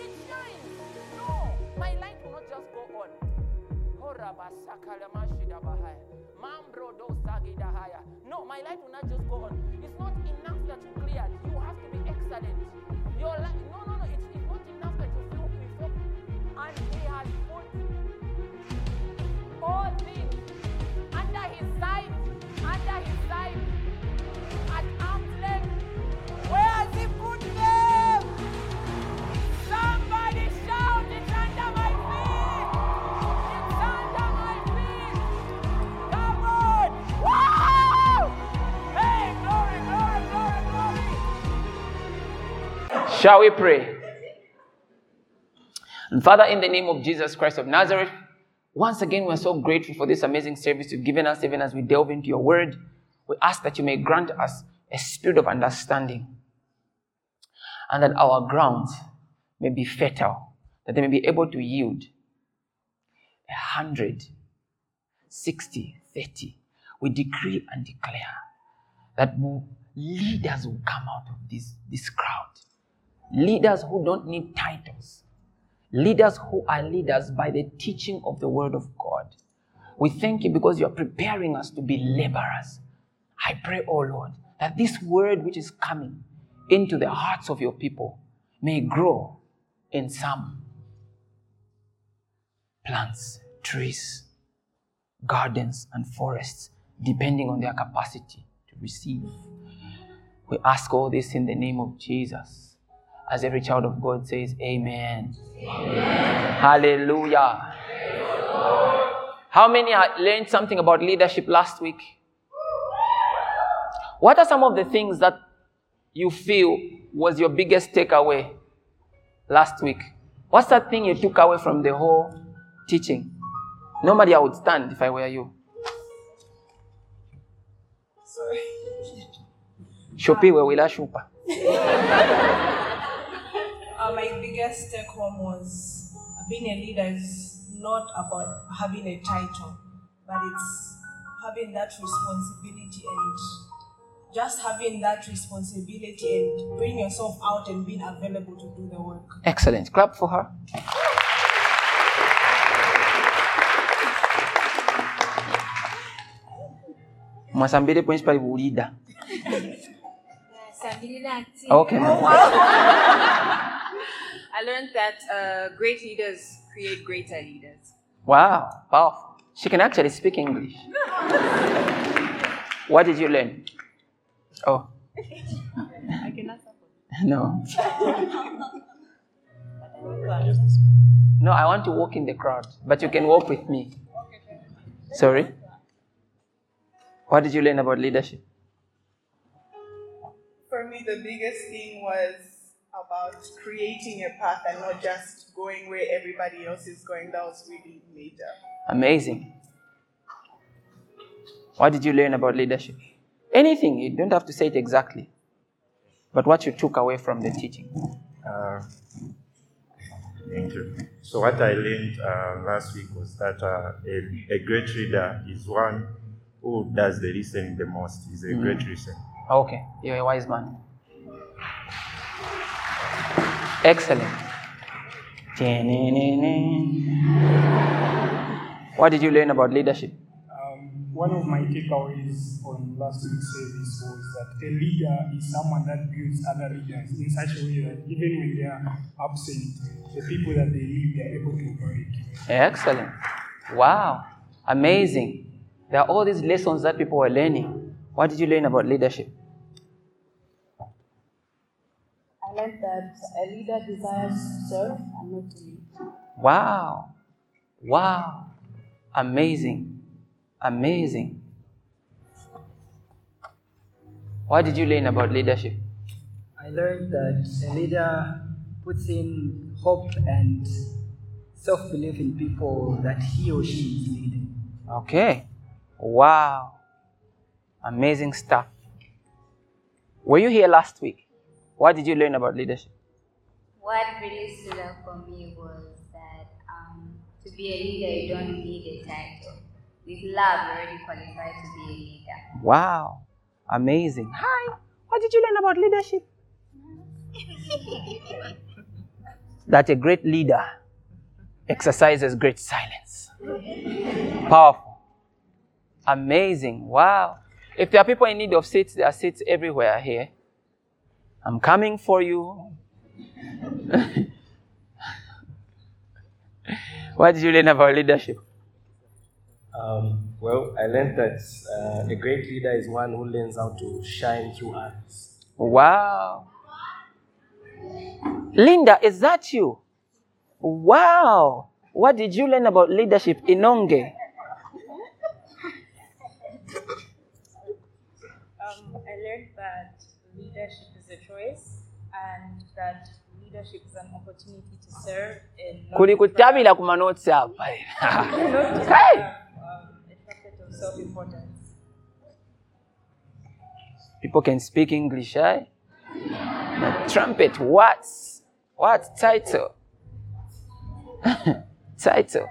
It shines. No, my light will not just go on. No, my light will not just go on. It's not enough that you cleared. You have to be excellent. Your light, no, no, no. It's, it's not enough that you feel before. And He has put all things Shall we pray? And Father, in the name of Jesus Christ of Nazareth, once again, we're so grateful for this amazing service you've given us, even as we delve into your word. We ask that you may grant us a spirit of understanding and that our grounds may be fertile, that they may be able to yield a hundred, sixty, thirty. We decree and declare that leaders will come out of this, this crowd. Leaders who don't need titles, leaders who are leaders by the teaching of the word of God. We thank you because you're preparing us to be laborers. I pray, oh Lord, that this word which is coming into the hearts of your people may grow in some plants, trees, gardens, and forests, depending on their capacity to receive. We ask all this in the name of Jesus. As every child of God says, Amen. Hallelujah. How many learned something about leadership last week? What are some of the things that you feel was your biggest takeaway last week? What's that thing you took away from the whole teaching? Normally, I would stand if I were you. Sorry. Shopi we wila shupa. My biggest take home was being a leader is not about having a title, but it's having that responsibility and just having that responsibility and bring yourself out and being available to do the work. Excellent. Clap for her. Mwasambile principal bulida. Okay. Oh, ma'am. I learned that uh, great leaders create greater leaders. Wow, powerful. She can actually speak English. what did you learn? Oh, I cannot support. no. No, I want to walk in the crowd, but you can walk with me. Sorry? What did you learn about leadership? For me, the biggest thing was about creating a path and not just going where everybody else is going. That was really major. Amazing. What did you learn about leadership? Anything, you don't have to say it exactly. But what you took away from the teaching. Uh, Thank you. So what I learned uh, last week was that uh, a, a great reader is one who does the listening the most. He's a great listener. Okay, you're a wise man. Excellent. What did you learn about leadership? Um, one of my takeaways on last week's service was that a leader is someone that builds other leaders in such a way that even when they are absent, the people that they lead, they are able to operate. Excellent. Wow. Amazing. There are all these lessons that people are learning. What did you learn about leadership? Learned that a leader desires to serve and not to lead. Wow. Wow. Amazing. Amazing. What did you learn about leadership? I learned that a leader puts in hope and self belief in people that he or she is leading. Okay. Wow. Amazing stuff. Were you here last week? What did you learn about leadership? What really stood out for me was that um, to be a leader, you don't need a title. With love, you're already qualified to be a leader. Wow. Amazing. Hi. What did you learn about leadership? that a great leader exercises great silence. Powerful. Amazing. Wow. If there are people in need of seats, there are seats everywhere here. I'm coming for you. what did you learn about leadership? Um, well, I learned that uh, a great leader is one who learns how to shine through others. Wow. Linda, is that you? Wow. What did you learn about leadership in Onge? Um, I learned that leadership is a choice and that leadership is an opportunity to serve kuli to ku manotsi apa not to Hey! have um, a trumpet of self-importance. people can speak english eh? the trumpet what what title title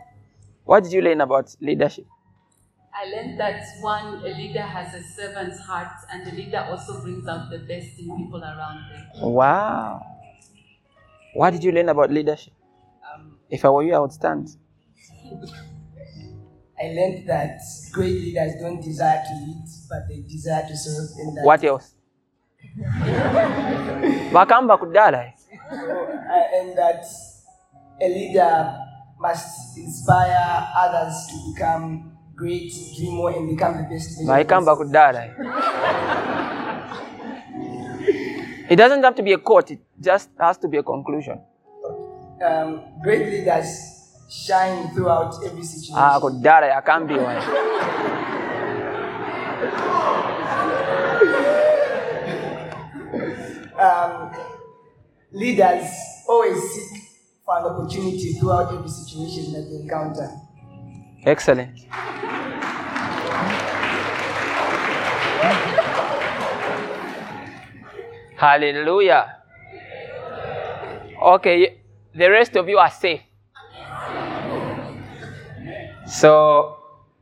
what did you learn about leadership I learned that one, a leader has a servant's heart, and the leader also brings out the best in people around them. wow what did you learn about leadership um, if i were you i would stand I learned that great leaders don't desire to lead, but they desire to serve. In that, what else bakamba kudala and that a leader must inspire others to become great, dream more, and become the best. version of baikamba themselves. kudala eh? it doesn't have to be a quote it just has to be a conclusion Um, great leaders shine throughout every situation. ah kudala yakambiwa eh? um, leaders always seek for an opportunity throughout every situation that they encounter. Excellent Hallelujah. Okay, the rest of you are safe. So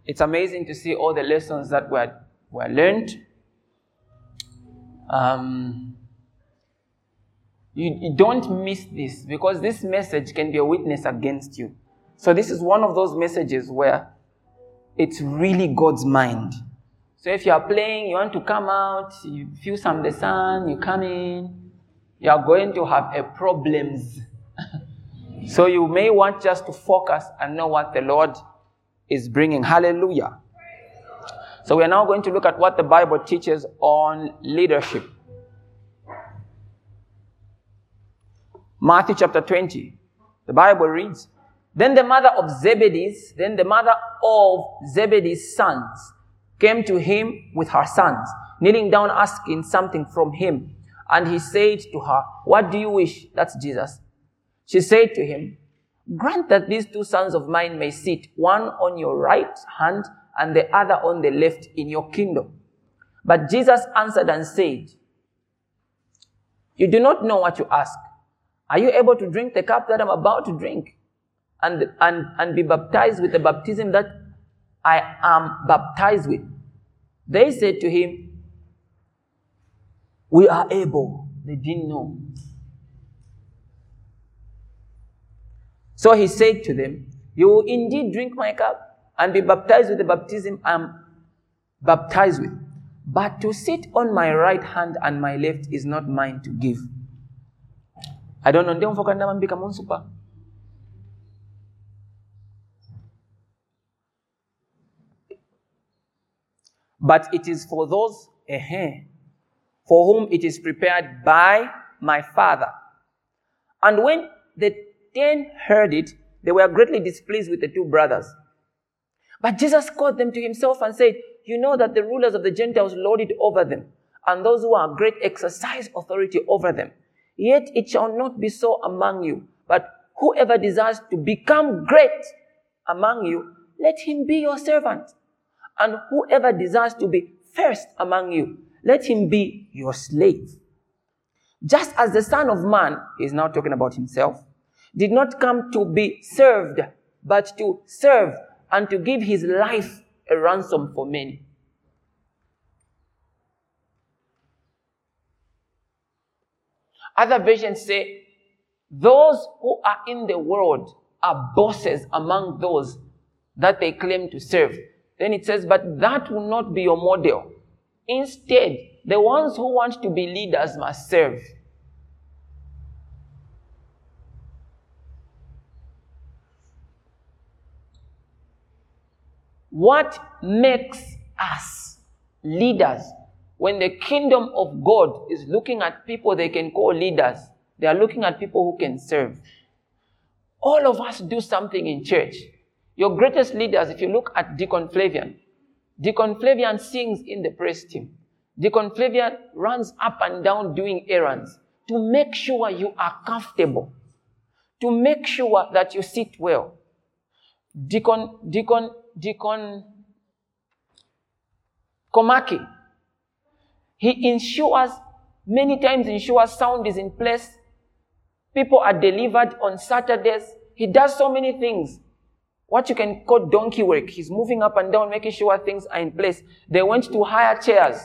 it's amazing to see all the lessons that were, were learned. Um, you, you don't miss this because this message can be a witness against you. So, this is one of those messages where it's really God's mind. So, if you are playing, you want to come out, you feel some the sun, you come in, you are going to have a problems. so, you may want just to focus and know what the Lord is bringing. Hallelujah. So, we are now going to look at what the Bible teaches on leadership. Matthew chapter 20. The Bible reads, Then the mother of Zebedee's, then the mother of Zebedee's sons came to him with her sons, kneeling down asking something from him. And he said to her, What do you wish? That's Jesus. She said to him, Grant that these two sons of mine may sit, one on your right hand and the other on the left in your kingdom. But Jesus answered and said, You do not know what you ask. Are you able to drink the cup that I'm about to drink? And, and, and be baptized with the baptism that I am baptized with? They said to him, We are able. They didn't know. So he said to them, You will indeed drink my cup and be baptized with the baptism I'm baptized with. But to sit on my right hand and my left is not mine to give. I don't know. But it is for those eh, for whom it is prepared by my Father. And when the ten heard it, they were greatly displeased with the two brothers. But Jesus called them to himself and said, You know that the rulers of the Gentiles lord it over them, and those who are great exercise authority over them. Yet it shall not be so among you, but whoever desires to become great among you, let him be your servant. And whoever desires to be first among you, let him be your slave. Just as the Son of Man, he is now talking about himself, did not come to be served, but to serve and to give his life a ransom for many. Other versions say, those who are in the world are bosses among those that they claim to serve. Then it says, but that will not be your model. Instead, the ones who want to be leaders must serve. What makes us leaders when the kingdom of God is looking at people they can call leaders? They are looking at people who can serve. All of us do something in church. Your greatest leaders, if you look at Deacon Flavian, Deacon Flavian sings in the praise team. Deacon Flavian runs up and down doing errands to make sure you are comfortable, to make sure that you sit well. Deacon, Deacon, Deacon Komaki, he ensures, many times ensures sound is in place. People are delivered on Saturdays. He does so many things what you can call donkey work. He's moving up and down, making sure things are in place. They went to hire chairs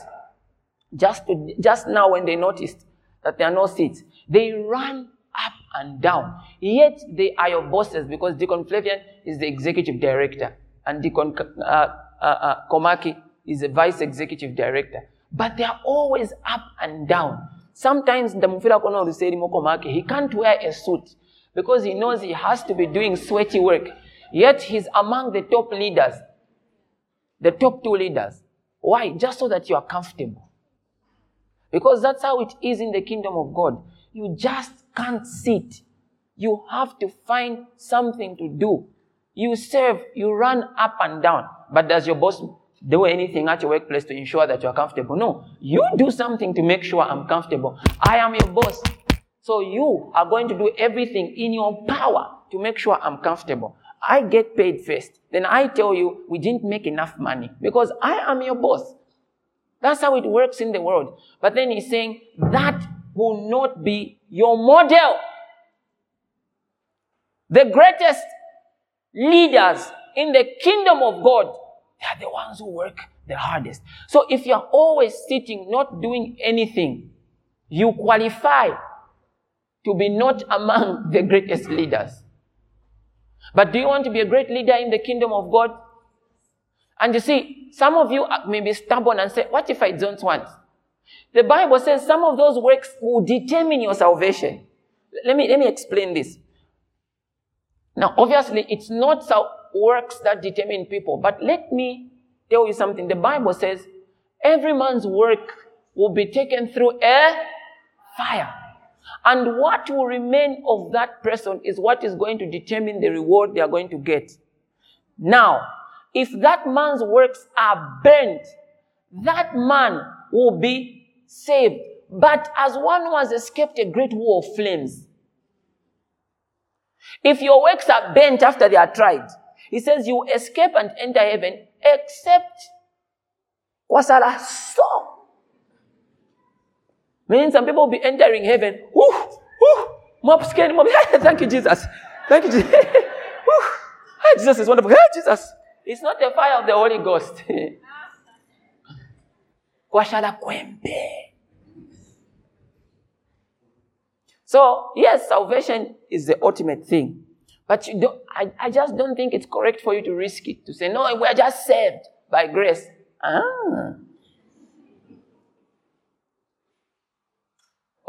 just, to, just now when they noticed that there are no seats. They ran up and down. Yet they are your bosses because Deacon Flavian is the executive director and Deacon uh, uh, uh, Komaki is the vice executive director. But they are always up and down. Sometimes the Mufila Kono Komaki, he can't wear a suit because he knows he has to be doing sweaty work. Yet he's among the top leaders, the top two leaders. Why? Just so that you are comfortable. Because that's how it is in the kingdom of God. You just can't sit. You have to find something to do. You serve, you run up and down. But does your boss do anything at your workplace to ensure that you're comfortable? No. You do something to make sure I'm comfortable. I am your boss. So you are going to do everything in your power to make sure I'm comfortable. I get paid first. Then I tell you, we didn't make enough money because I am your boss. That's how it works in the world. But then he's saying that will not be your model. The greatest leaders in the kingdom of God, they are the ones who work the hardest. So if you're always sitting, not doing anything, you qualify to be not among the greatest leaders. But do you want to be a great leader in the kingdom of God? And you see, some of you may be stubborn and say, what if I don't want? The Bible says some of those works will determine your salvation. Let me, let me explain this. Now, obviously, it's not works that determine people, but let me tell you something. The Bible says every man's work will be taken through a fire. And what will remain of that person is what is going to determine the reward they are going to get. Now, if that man's works are burnt, that man will be saved. But as one who has escaped a great war of flames, if your works are burnt after they are tried, he says you escape and enter heaven except wasala so Meaning some people will be entering heaven. Woo, woo, mob scared, mob. Thank you, Jesus. Thank you, Jesus. woo. Jesus is wonderful. Hey, Jesus. It's not the fire of the Holy Ghost. so, yes, salvation is the ultimate thing. But I, I just don't think it's correct for you to risk it, to say, no, we're just saved by grace. Ah.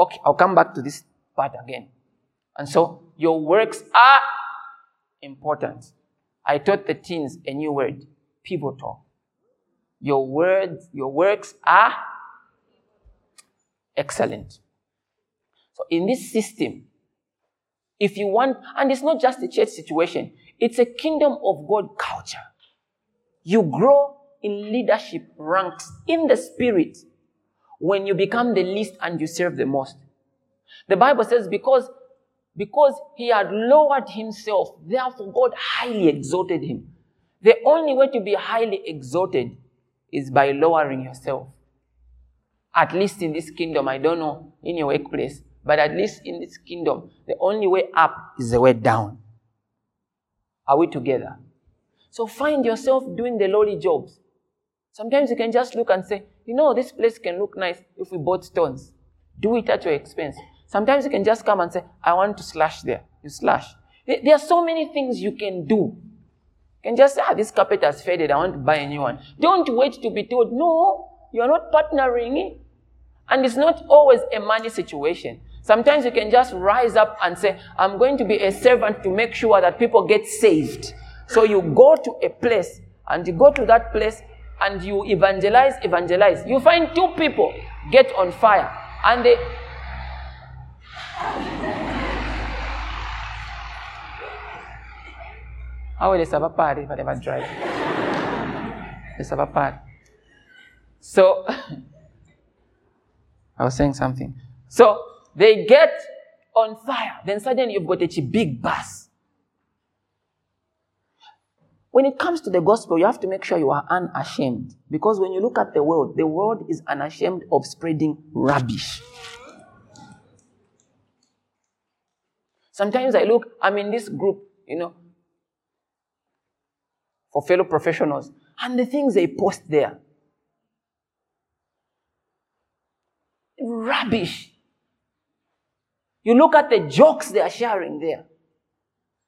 Okay, I'll come back to this part again. And so your works are important. I taught the teens a new word, pivotal. Your words, your works are excellent. So in this system, if you want, and it's not just a church situation, it's a kingdom of God culture. You grow in leadership ranks in the spirit when you become the least and you serve the most. The Bible says because because he had lowered himself, therefore God highly exalted him. The only way to be highly exalted is by lowering yourself. At least in this kingdom, I don't know in your workplace, but at least in this kingdom, the only way up is the way down. Are we together? So find yourself doing the lowly jobs. Sometimes you can just look and say, you know, this place can look nice if we bought stones. Do it at your expense. Sometimes you can just come and say, I want to slash there. You slash. There are so many things you can do. You can just say, ah, this carpet has faded. I want to buy a new one. Don't wait to be told, no, you're not partnering. And it's not always a money situation. Sometimes you can just rise up and say, I'm going to be a servant to make sure that people get saved. So you go to a place and you go to that place and you evangelize, evangelize. You find two people get on fire and they how will they have a party if I never drive? They have a party. So, I was saying something. So, they get on fire. Then suddenly you've got a big bus. When it comes to the gospel, you have to make sure you are unashamed. Because when you look at the world, the world is unashamed of spreading rubbish. Sometimes I look, I'm in this group, you know, for fellow professionals, and the things they post there rubbish. You look at the jokes they are sharing there.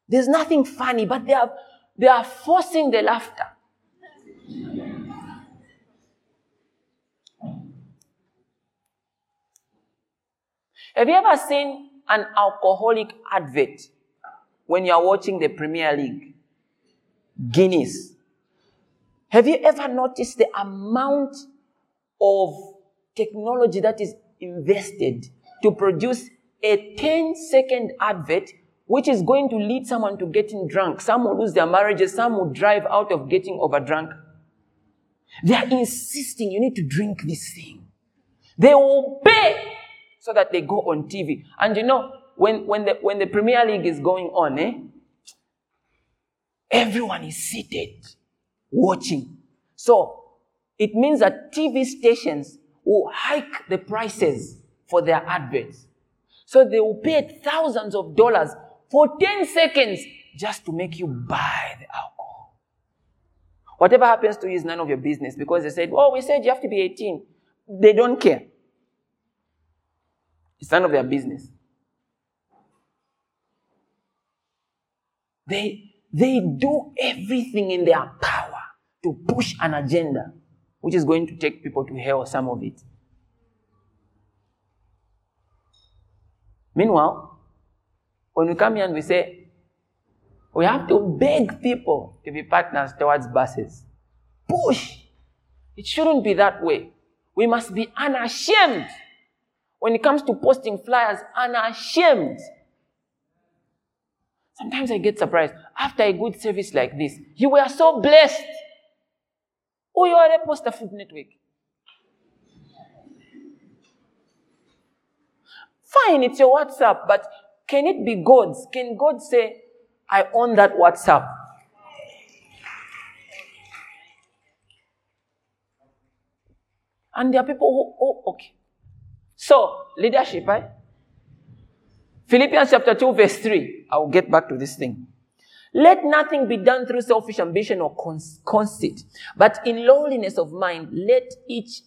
There's nothing funny, but they are, they are forcing the laughter. Have you ever seen an alcoholic advert when you're watching the Premier League. Guinness. Have you ever noticed the amount of technology that is invested to produce a 10 second advert which is going to lead someone to getting drunk? Some will lose their marriages, some will drive out of getting overdrunk. They are insisting you need to drink this thing. They will pay so that they go on TV. And you know, when, when, the, when the Premier League is going on, eh, everyone is seated watching. So it means that TV stations will hike the prices for their adverts. So they will pay thousands of dollars for 10 seconds just to make you buy the alcohol. Whatever happens to you is none of your business because they said, oh, we said you have to be 18. They don't care. It's none of their business. They, they do everything in their power to push an agenda which is going to take people to hell, some of it. Meanwhile, when we come here and we say, we have to beg people to be partners towards buses. Push. It shouldn't be that way. We must be unashamed when it comes to posting flyers, unashamed. Sometimes I get surprised. After a good service like this, you were so blessed. Oh, you are a poster food network. Fine, it's your WhatsApp, but can it be God's? Can God say, I own that WhatsApp? And there are people who, oh, okay. So, leadership, right? Philippians chapter 2, verse 3. I will get back to this thing. Let nothing be done through selfish ambition or conceit, but in lowliness of mind, let each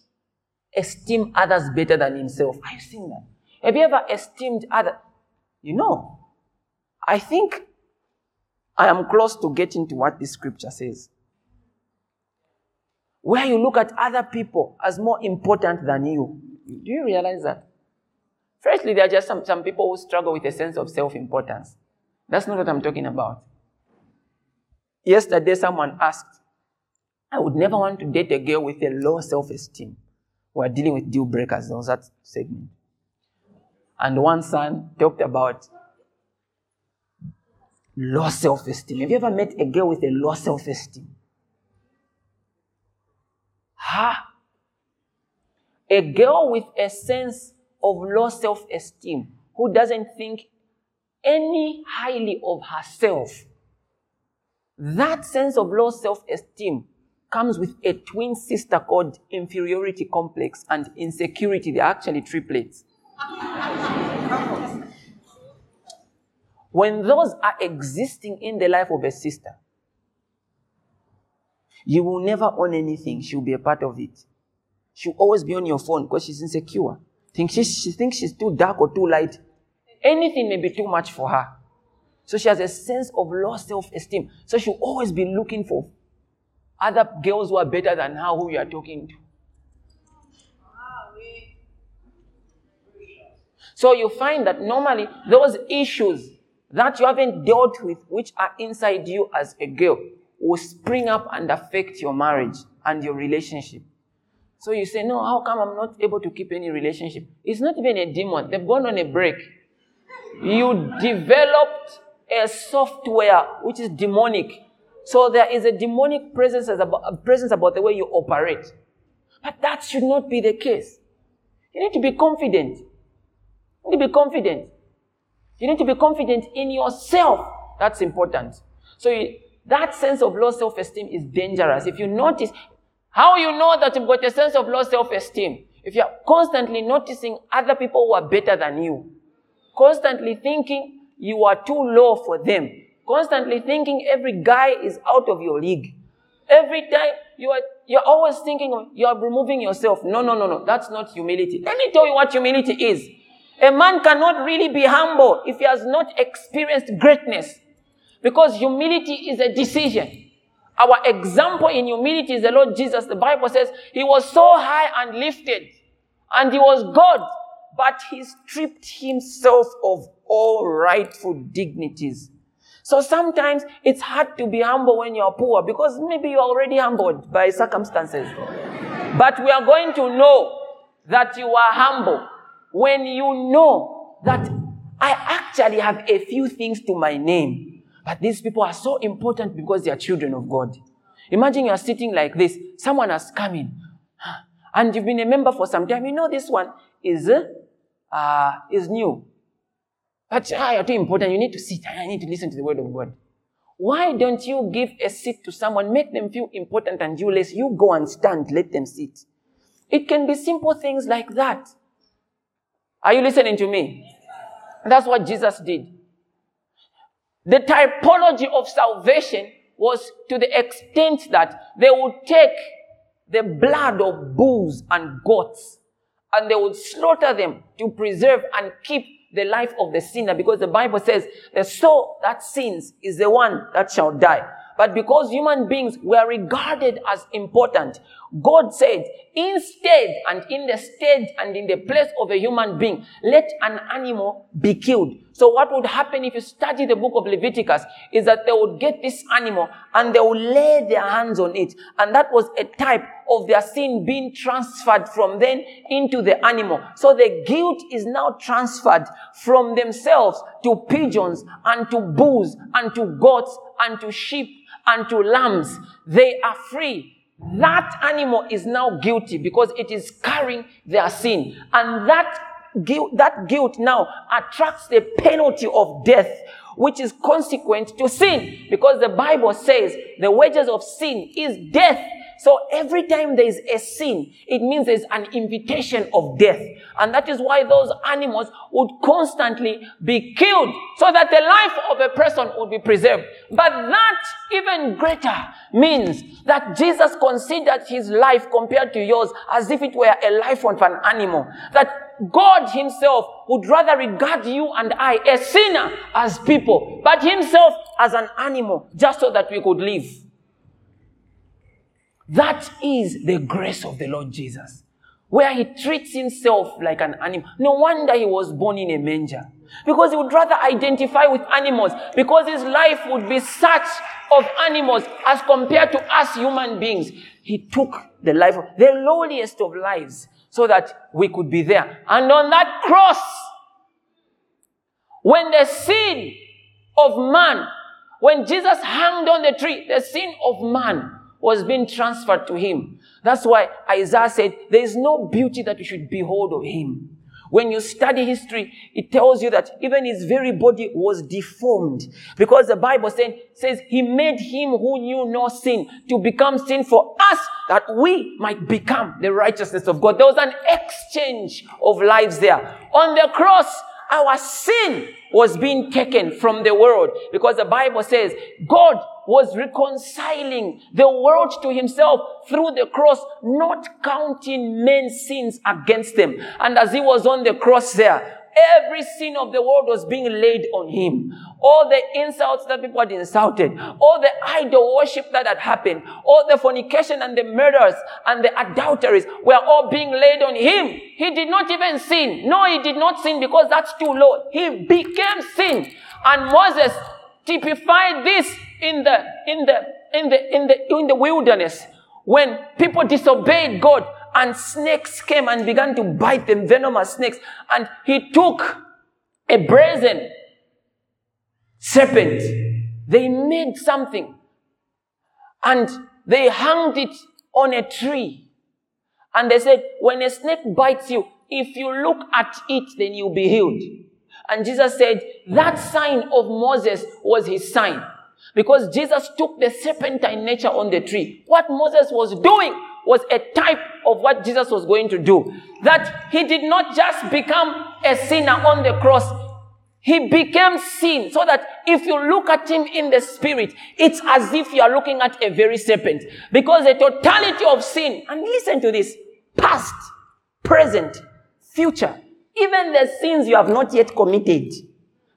esteem others better than himself. Are you seeing that? Have you ever esteemed others? You know, I think I am close to getting to what this scripture says. Where you look at other people as more important than you. Do you realize that? Firstly, there are just some, some people who struggle with a sense of self importance. That's not what I'm talking about. Yesterday, someone asked, I would never want to date a girl with a low self esteem. We're dealing with deal breakers. There that segment. And one son talked about low self esteem. Have you ever met a girl with a low self esteem? Huh? A girl with a sense of low self esteem who doesn't think any highly of herself, that sense of low self esteem comes with a twin sister called inferiority complex and insecurity. They're actually triplets. When those are existing in the life of a sister, you will never own anything. She'll be a part of it. She'll always be on your phone because she's insecure. Think she, she thinks she's too dark or too light. Anything may be too much for her. So she has a sense of low self-esteem. So she'll always be looking for other girls who are better than her who you are talking to. So you find that normally those issues that you haven't dealt with, which are inside you as a girl, will spring up and affect your marriage and your relationship. So you say, No, how come I'm not able to keep any relationship? It's not even a demon. They've gone on a break. You developed a software which is demonic. So there is a demonic presence, about, a presence about the way you operate. But that should not be the case. You need to be confident. You need to be confident. You need to be confident in yourself. That's important. So you, that sense of low self-esteem is dangerous. If you notice, how you know that you've got a sense of low self-esteem? If you're constantly noticing other people who are better than you, constantly thinking you are too low for them, constantly thinking every guy is out of your league. Every time you are, you're always thinking you are removing yourself. No, no, no, no. That's not humility. Let me tell you what humility is. A man cannot really be humble if he has not experienced greatness. Because humility is a decision. Our example in humility is the Lord Jesus. The Bible says he was so high and lifted and he was God, but he stripped himself of all rightful dignities. So sometimes it's hard to be humble when you're poor because maybe you're already humbled by circumstances. but we are going to know that you are humble when you know that I actually have a few things to my name. But these people are so important because they are children of God. Imagine you are sitting like this. Someone has come in. And you've been a member for some time. You know this one is, uh, is new. But ah, you're too important. You need to sit. I need to listen to the word of God. Why don't you give a seat to someone, make them feel important and you less? You go and stand, let them sit. It can be simple things like that. Are you listening to me? That's what Jesus did. The typology of salvation was to the extent that they would take the blood of bulls and goats and they would slaughter them to preserve and keep the life of the sinner because the Bible says the soul that sins is the one that shall die. But because human beings were regarded as important, God said, instead and in the stead and in the place of a human being, let an animal be killed. So what would happen if you study the book of Leviticus is that they would get this animal and they would lay their hands on it. And that was a type of their sin being transferred from then into the animal. So the guilt is now transferred from themselves to pigeons and to bulls and to goats and to sheep and to lambs. They are free. That animal is now guilty because it is carrying their sin. And that guilt, that guilt now attracts the penalty of death, which is consequent to sin. Because the Bible says the wages of sin is death. So every time there is a sin, it means there's an invitation of death. And that is why those animals would constantly be killed so that the life of a person would be preserved. But that even greater means that Jesus considered his life compared to yours as if it were a life of an animal. That God himself would rather regard you and I, a sinner, as people, but himself as an animal, just so that we could live. That is the grace of the Lord Jesus, where he treats himself like an animal. No wonder he was born in a manger, because he would rather identify with animals, because his life would be such of animals as compared to us human beings. He took the life of the lowliest of lives so that we could be there. And on that cross, when the sin of man, when Jesus hung on the tree, the sin of man was being transferred to him. That's why Isaiah said, There is no beauty that you should behold of him. When you study history, it tells you that even his very body was deformed because the Bible say, says he made him who knew no sin to become sin for us that we might become the righteousness of God. There was an exchange of lives there. On the cross, our sin was being taken from the world because the Bible says God was reconciling the world to himself through the cross, not counting men's sins against them. And as he was on the cross there, Every sin of the world was being laid on him. All the insults that people had insulted, all the idol worship that had happened, all the fornication and the murders and the adulteries were all being laid on him. He did not even sin. No, he did not sin because that's too low. He became sin. And Moses typified this in the, in the, in the, in the, in the wilderness when people disobeyed God and snakes came and began to bite them, venomous snakes. And he took a brazen serpent. They made something and they hung it on a tree. And they said, when a snake bites you, if you look at it, then you'll be healed. And Jesus said, that sign of Moses was his sign. Because Jesus took the serpentine nature on the tree. What Moses was doing was a type of what Jesus was going to do. That he did not just become a sinner on the cross. He became sin so that if you look at him in the spirit, it's as if you are looking at a very serpent. Because the totality of sin, and listen to this, past, present, future, even the sins you have not yet committed.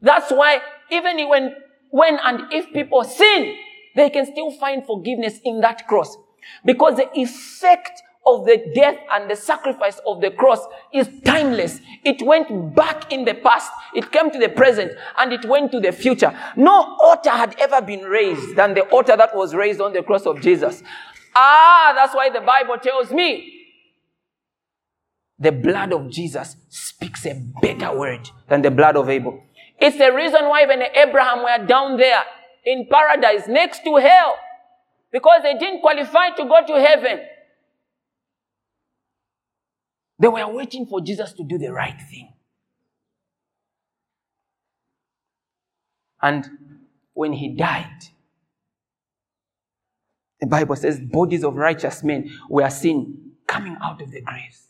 That's why even when, when and if people sin, they can still find forgiveness in that cross. Because the effect of the death and the sacrifice of the cross is timeless. It went back in the past, it came to the present, and it went to the future. No altar had ever been raised than the altar that was raised on the cross of Jesus. Ah, that's why the Bible tells me the blood of Jesus speaks a better word than the blood of Abel. It's the reason why when Abraham were down there in paradise next to hell, because they didn't qualify to go to heaven. They were waiting for Jesus to do the right thing. And when he died, the Bible says bodies of righteous men were seen coming out of the graves.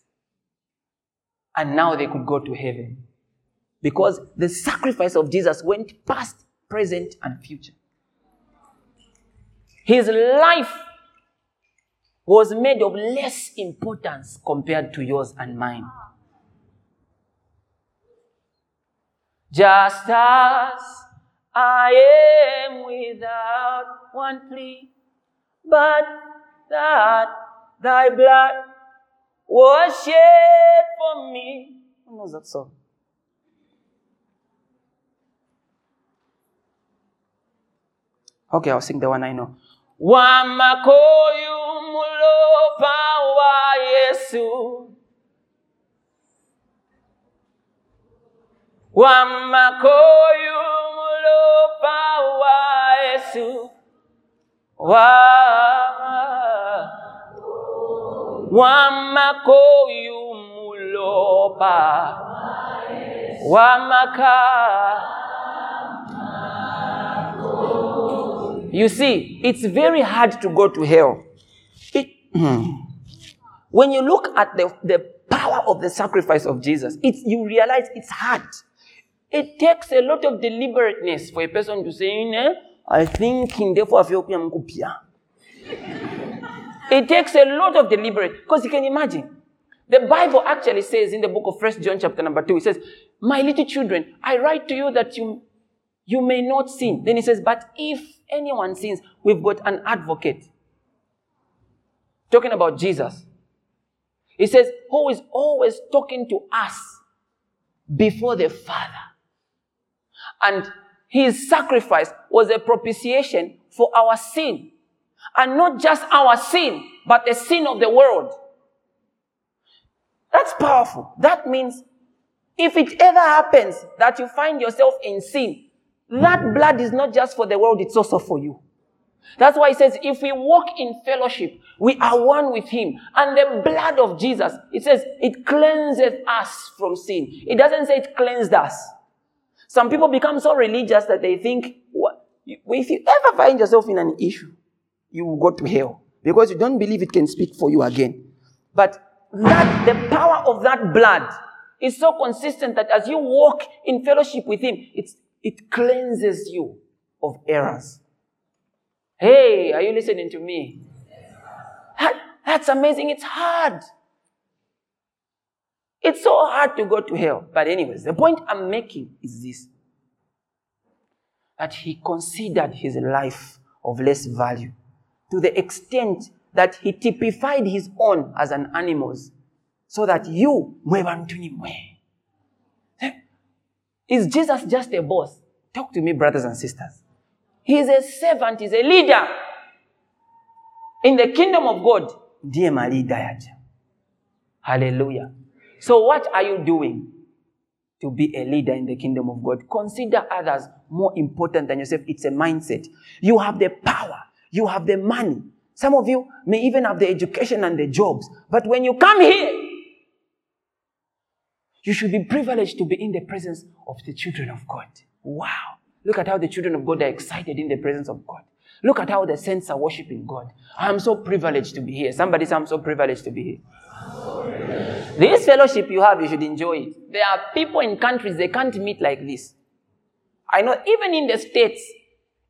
And now they could go to heaven. Because the sacrifice of Jesus went past, present, and future. His life was made of less importance compared to yours and mine. Just as I am without one plea, but that thy blood was shed for me. Who knows that song? Okay, I'll sing the one I know. Wamakoyu mulopa wa Yesu. Wamakoyu mulopa wa Yesu. Wa Wamakoyu mulopa Wamaka You see, it's very hard to go to hell. It, hmm. when you look at the, the power of the sacrifice of Jesus, it's, you realize it's hard. It takes a lot of deliberateness for a person to say, know, I think in therefore It takes a lot of deliberate, because you can imagine. The Bible actually says in the book of First John chapter number 2, it says, My little children, I write to you that you, you may not sin. Then he says, But if anyone sins, we've got an advocate. Talking about Jesus. He says, Who is always talking to us before the Father. And his sacrifice was a propitiation for our sin. And not just our sin, but the sin of the world. That's powerful. That means if it ever happens that you find yourself in sin, that blood is not just for the world, it's also for you. That's why he says, if we walk in fellowship, we are one with him. And the blood of Jesus, it says, it cleanseth us from sin. It doesn't say it cleansed us. Some people become so religious that they think, if you ever find yourself in an issue, you will go to hell because you don't believe it can speak for you again. But that, the power of that blood is so consistent that as you walk in fellowship with him, it's, it cleanses you of errors. Hey, are you listening to me? That, that's amazing. It's hard. It's so hard to go to hell. But, anyways, the point I'm making is this that he considered his life of less value to the extent that he typified his own as an animal's so that you is jesus just a boss? Talk to me brothers and sisters. He is a servant he's a leader. In the kingdom of god ndiye malida yaja hallelujah. So what are you doing to be a leader in the kingdom of god? Consider others more important than yourself. It's a mindset. You have the power. You have the money. Some of you may even have the education and the jobs. But when you come here you should be privileged to be in the presence of the children of god wow Look at how the children of God are excited in the presence of God. Look at how the saints are worshiping God. I'm so privileged to be here. Somebody say, I'm so privileged to be here. This fellowship you have, you should enjoy it. There are people in countries, they can't meet like this. I know, even in the States,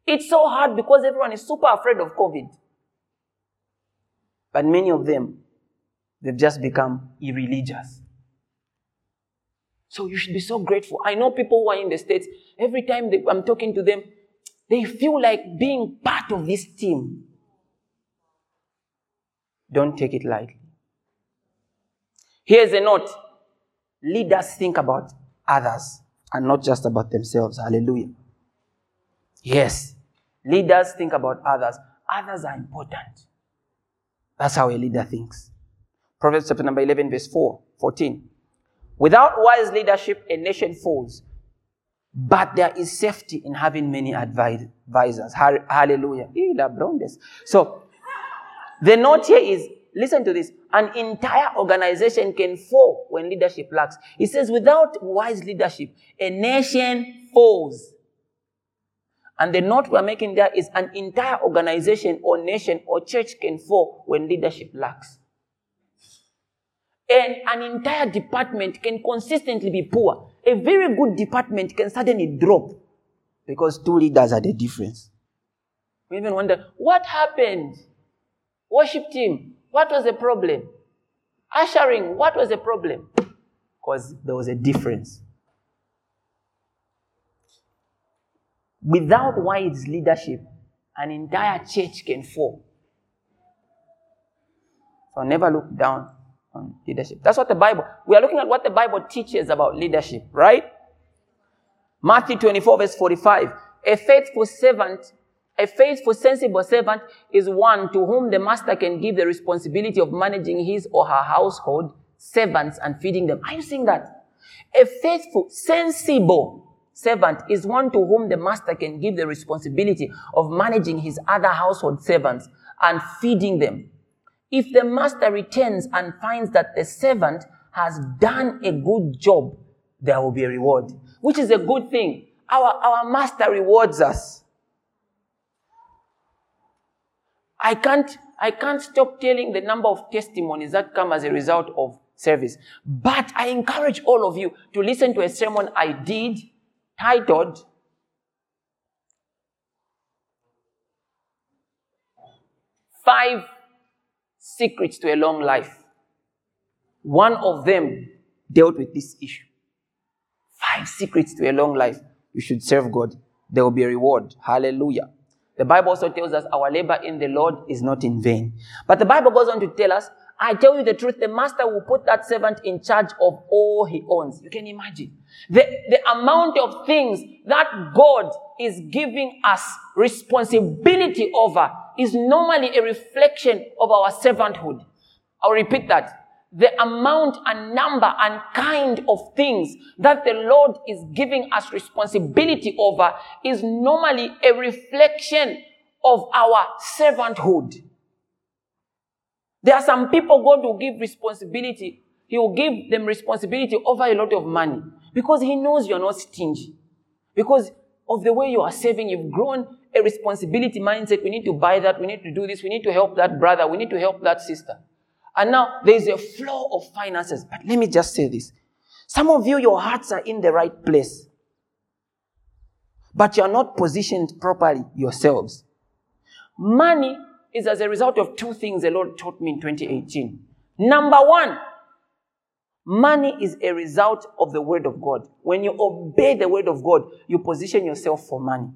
it's so hard because everyone is super afraid of COVID. But many of them, they've just become irreligious. So you should be hmm. so grateful. I know people who are in the States, every time they, I'm talking to them, they feel like being part of this team. Don't take it lightly. Here's a note leaders think about others and not just about themselves. Hallelujah. Yes, leaders think about others. Others are important. That's how a leader thinks. Proverbs chapter number 11, verse 4, 14. Without wise leadership, a nation falls. But there is safety in having many advisors. Hallelujah. So, the note here is listen to this. An entire organization can fall when leadership lacks. He says, without wise leadership, a nation falls. And the note we're making there is an entire organization or nation or church can fall when leadership lacks and an entire department can consistently be poor. A very good department can suddenly drop because two leaders are the difference. We even wonder, what happened? Worship team, what was the problem? Ushering, what was the problem? Because there was a difference. Without wise leadership, an entire church can fall. So never look down on leadership. That's what the Bible, we are looking at what the Bible teaches about leadership, right? Matthew 24, verse 45. A faithful servant, a faithful, sensible servant is one to whom the master can give the responsibility of managing his or her household, servants, and feeding them. Are you seeing that? A faithful, sensible servant is one to whom the master can give the responsibility of managing his other household servants and feeding them. If the master returns and finds that the servant has done a good job, there will be a reward, which is a good thing. Our, our master rewards us. I can't, I can't stop telling the number of testimonies that come as a result of service. But I encourage all of you to listen to a sermon I did titled Five secrets to a long life. One of them dealt with this issue. Five secrets to a long life. You should serve God. There will be a reward. Hallelujah. The Bible also tells us our labor in the Lord is not in vain. But the Bible goes on to tell us, I tell you the truth, the master will put that servant in charge of all he owns. You can imagine the, the amount of things that God is giving us responsibility over is normally a reflection of our servanthood. I'll repeat that. The amount and number and kind of things that the Lord is giving us responsibility over is normally a reflection of our servanthood. There are some people God will give responsibility. He will give them responsibility over a lot of money because He knows you're not stingy. Because of the way you are saving, you've grown a responsibility mindset. We need to buy that. We need to do this. We need to help that brother. We need to help that sister. And now there's a flow of finances. But let me just say this. Some of you, your hearts are in the right place. But you're not positioned properly yourselves. Money is as a result of two things the Lord taught me in 2018. Number one, money is a result of the word of God. When you obey the word of God, you position yourself for money.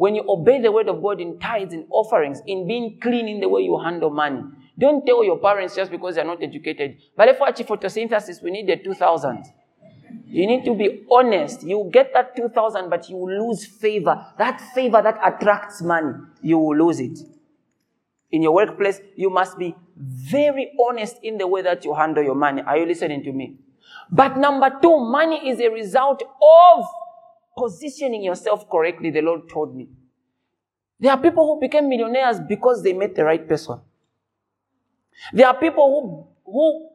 When you obey the word of God in tithes and offerings, in being clean in the way you handle money, don't tell your parents just because they're not educated. But for photosynthesis, we need the 2000. You need to be honest. You get that 2000, but you will lose favor. That favor that attracts money, you will lose it. In your workplace, you must be very honest in the way that you handle your money. Are you listening to me? But number two, money is a result of positioning yourself correctly, the Lord told me. There are people who became millionaires because they met the right person. There are people who, who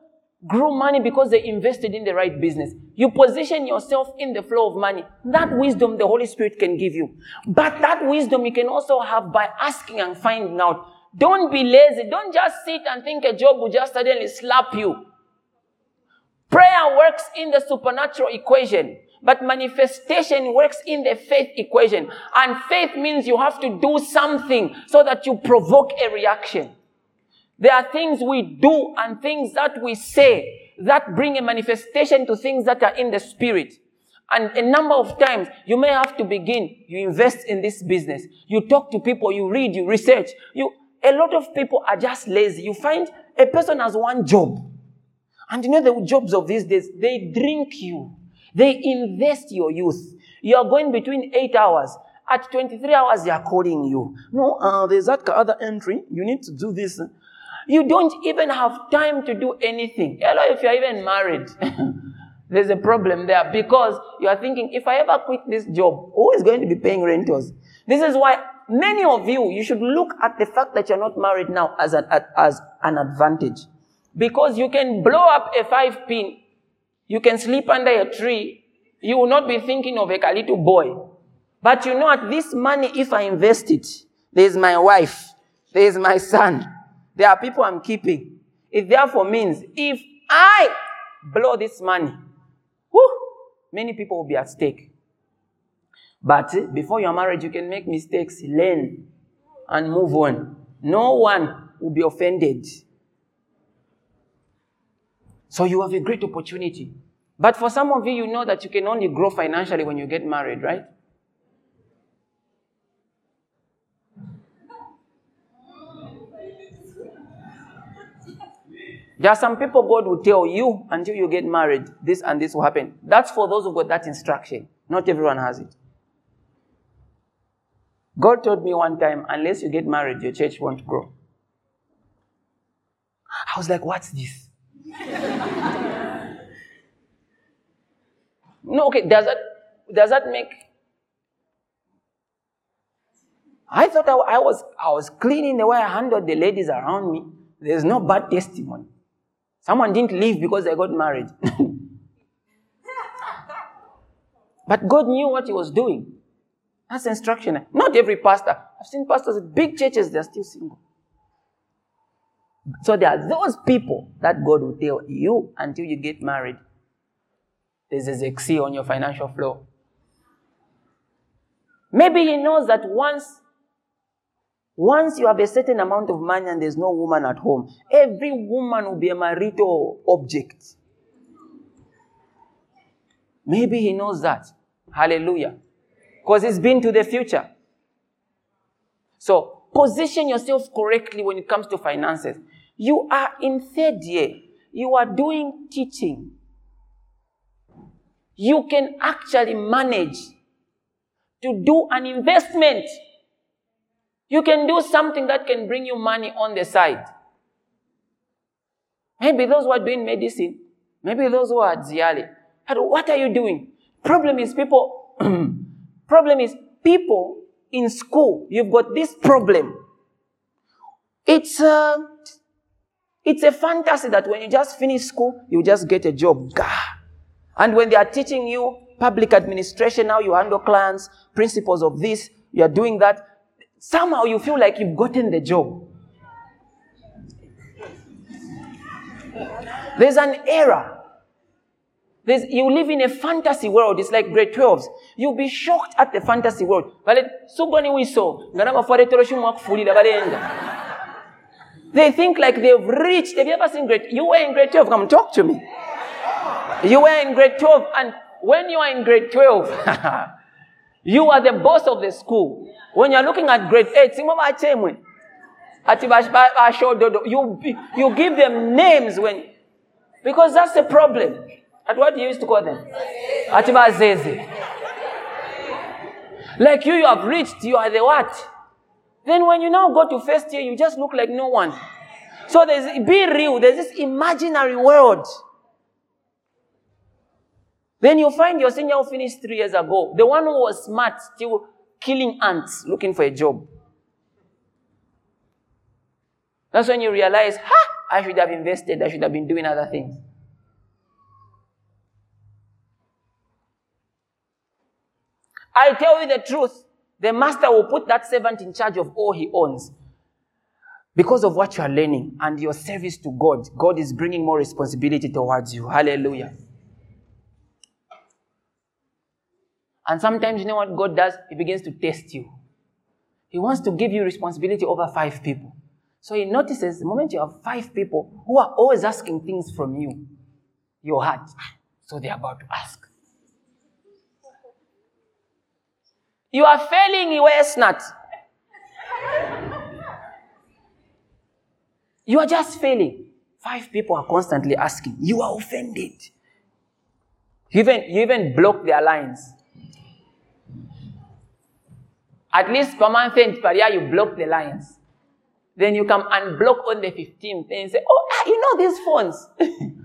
grew money because they invested in the right business. You position yourself in the flow of money. That wisdom the Holy Spirit can give you. But that wisdom you can also have by asking and finding out. Don't be lazy. Don't just sit and think a job will just suddenly slap you. Prayer works in the supernatural equation, but manifestation works in the faith equation. And faith means you have to do something so that you provoke a reaction. There are things we do and things that we say that bring a manifestation to things that are in the spirit. And a number of times you may have to begin, you invest in this business, you talk to people, you read, you research. You, a lot of people are just lazy. You find a person has one job. And you know the jobs of these days, they drink you. They invest your youth. You are going between eight hours. At 23 hours, they are calling you. No, uh, there's that other entry. You need to do this. You don't even have time to do anything. Hello, if you're even married. There's a problem there because you are thinking, if I ever quit this job, who is going to be paying rentals? This is why many of you, you should look at the fact that you're not married now as an, as an advantage. Because you can blow up a five pin, you can sleep under a tree, you will not be thinking of a little boy. But you know what? This money, if I invest it, there's my wife, there's my son, there are people I'm keeping. It therefore means if I blow this money, whoo, many people will be at stake. But before your marriage, you can make mistakes, learn, and move on. No one will be offended. So you have a great opportunity. But for some of you, you know that you can only grow financially when you get married, right? There are some people God will tell you until you get married, this and this will happen. That's for those who got that instruction. Not everyone has it. God told me one time, unless you get married, your church won't grow. I was like, what's this? No, okay, does that, does that make. I thought I, I, was, I was cleaning the way I handled the ladies around me. There's no bad testimony. Someone didn't leave because they got married. but God knew what He was doing. That's instruction. Not every pastor. I've seen pastors at big churches, they're still single. So there are those people that God will tell you until you get married. There's a Zexi on your financial flow. Maybe He knows that once once you have a certain amount of money and there's no woman at home, every woman will be a marital object. Maybe he knows that. Hallelujah. Because he's been to the future. So, position yourself correctly when it comes to finances. You are in third year. You are doing teaching. You can actually manage to do an investment you can do something that can bring you money on the side. Maybe those who are doing medicine, maybe those who are at Ziali. But what are you doing? Problem is people, problem is people in school, you've got this problem. It's a, it's a fantasy that when you just finish school, you just get a job. Gah. And when they are teaching you public administration, how you handle clients, principles of this, you are doing that, somehow you feel like you've gotten the job. There's an error. There's, you live in a fantasy world. It's like grade 12s. You'll be shocked at the fantasy world. They think like they've reached. Have you ever seen grade? You were in grade 12. Come talk to me. You were in grade 12, and when you are in grade 12, you are the boss of the school. When you're looking at grade 8, you, you give them names when, because that's the problem. At what you used to call them? Atibazeze. Like you, you have reached, you are the what? Then when you now go to first year, you just look like no one. So there's, be real, there's this imaginary world. Then you find your senior who finished three years ago, the one who was smart, still killing ants, looking for a job. That's when you realize, ha, I should have invested, I should have been doing other things. I tell you the truth. The master will put that servant in charge of all he owns. Because of what you are learning and your service to God, God is bringing more responsibility towards you. Hallelujah. And sometimes, you know what God does? He begins to test you. He wants to give you responsibility over five people. So he notices the moment you have five people who are always asking things from you, your heart. Ah, so they're about to ask. You are failing, you are not. You are just failing. Five people are constantly asking. You are offended. You even, you even block their lines. At least per month and per year, you block the lines. Then you come unblock on the 15th and say, Oh, ah, you know these phones.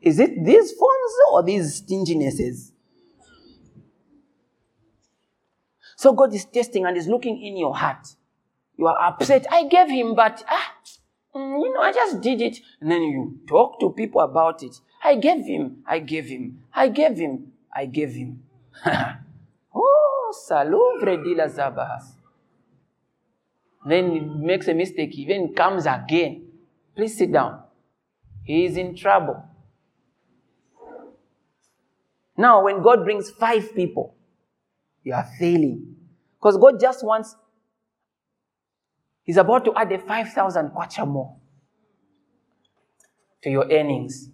Is it these phones or these stinginesses? So God is testing and is looking in your heart. You are upset. I gave him, but ah, mm, you know, I just did it. And then you talk to people about it. I gave him. I gave him. I gave him. I gave him. oh, saluvre di la zabahas. Then he makes a mistake. He even comes again. Please sit down. He is in trouble. Now, when God brings five people, you are failing. Because God just wants, He's about to add a 5,000 kwacha more to your earnings.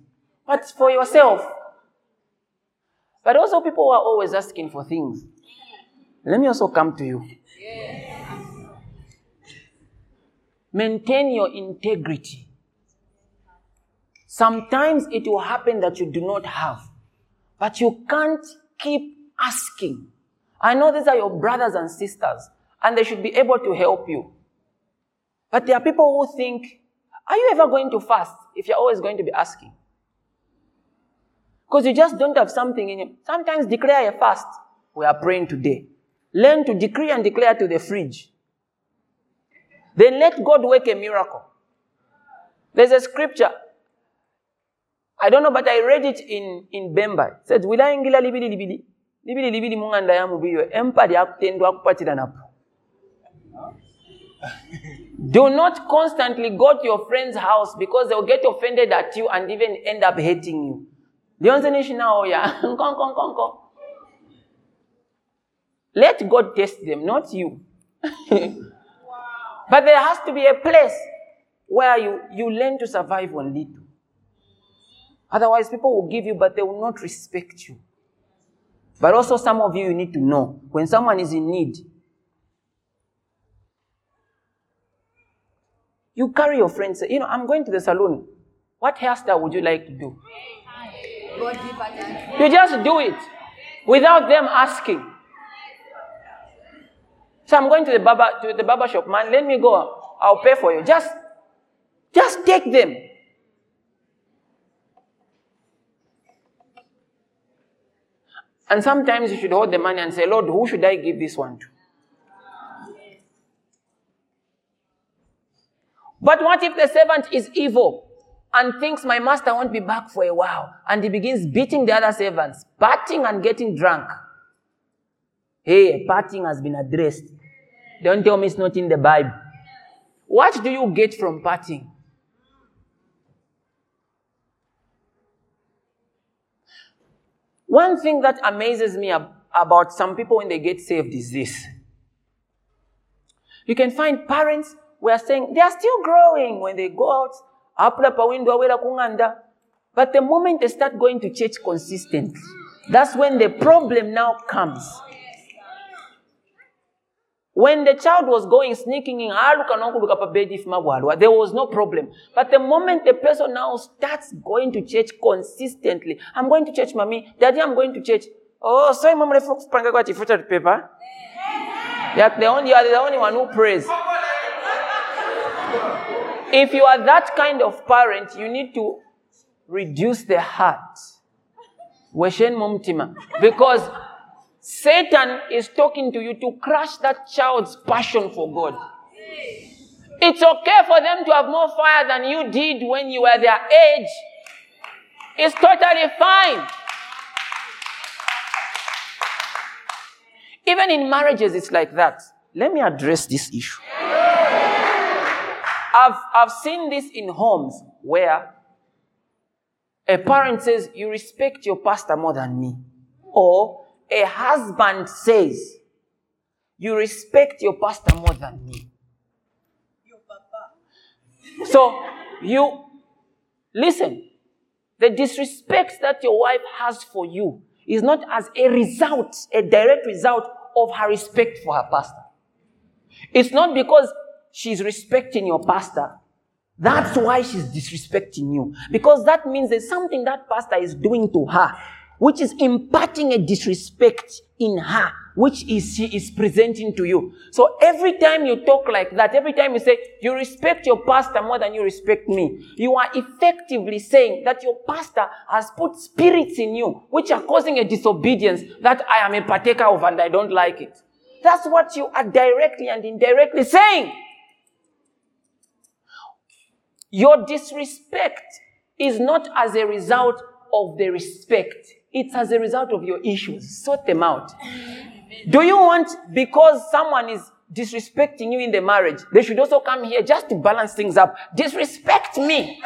But for yourself. But also, people are always asking for things. Let me also come to you. Maintain your integrity. Sometimes it will happen that you do not have, but you can't keep asking. I know these are your brothers and sisters, and they should be able to help you. But there are people who think, are you ever going to fast if you're always going to be asking? Because you just don't have something in you. Sometimes declare a fast. We are praying today. Learn to decree and declare to the fridge. Then let God work a miracle. There's a scripture. I don't know, but I read it in, in Bemba. It says, libili libili libiri libiri munganda ya mubiyo empa lyakutendwa kupatira napo do not constantly go to your friend's house because they'll get offended at you and even end up hating you. Ya oh let god test them not you. But there has to be a place where you, you learn to survive on little. Otherwise people will give you but they will not respect you but also, some of you, you need to know when someone is in need, you carry your friends. You know, I'm going to the salon. What hairstyle would you like to do? You just do it without them asking. So I'm going to the barber to the barber shop, man. Let me go. I'll pay for you. Just, just take them. And sometimes you should hold the money and say, Lord, who should I give this one to? But what if the servant is evil and thinks my master won't be back for a while? And he begins beating the other servants, partying and getting drunk. Hey, partying has been addressed. Don't tell me it's not in the Bible. What do you get from partying? One thing that amazes me ab- about some people when they get saved is this. You can find parents who are saying they are still growing when they go out. But the moment they start going to church consistently, that's when the problem now comes. When the child was going sneaking in, ah, there was no problem. But the moment the person now starts going to church consistently, I'm going to church, mommy, daddy, I'm going to church. Oh, sorry, mom, let's panga kwa chifuta paper. You're the only, you're the only one who prays. If you are that kind of parent, you need to reduce the heart. Because Satan is talking to you to crush that child's passion for God. It's okay for them to have more fire than you did when you were their age. It's totally fine. Even in marriages, it's like that. Let me address this issue. I've, I've seen this in homes where a parent says, You respect your pastor more than me. Or a husband says, You respect your pastor more than me. Your papa. so, you listen, the disrespect that your wife has for you is not as a result, a direct result of her respect for her pastor. It's not because she's respecting your pastor. That's why she's disrespecting you. Because that means there's something that pastor is doing to her, which is imparting a disrespect in her, which is she is presenting to you. So every time you talk like that, every time you say, you respect your pastor more than you respect me, you are effectively saying that your pastor has put spirits in you, which are causing a disobedience that I am a partaker of and I don't like it. That's what you are directly and indirectly saying. Your disrespect is not as a result of the respect. It's as a result of your issues. Sort them out. Do you want, because someone is disrespecting you in the marriage, they should also come here just to balance things up. Disrespect me.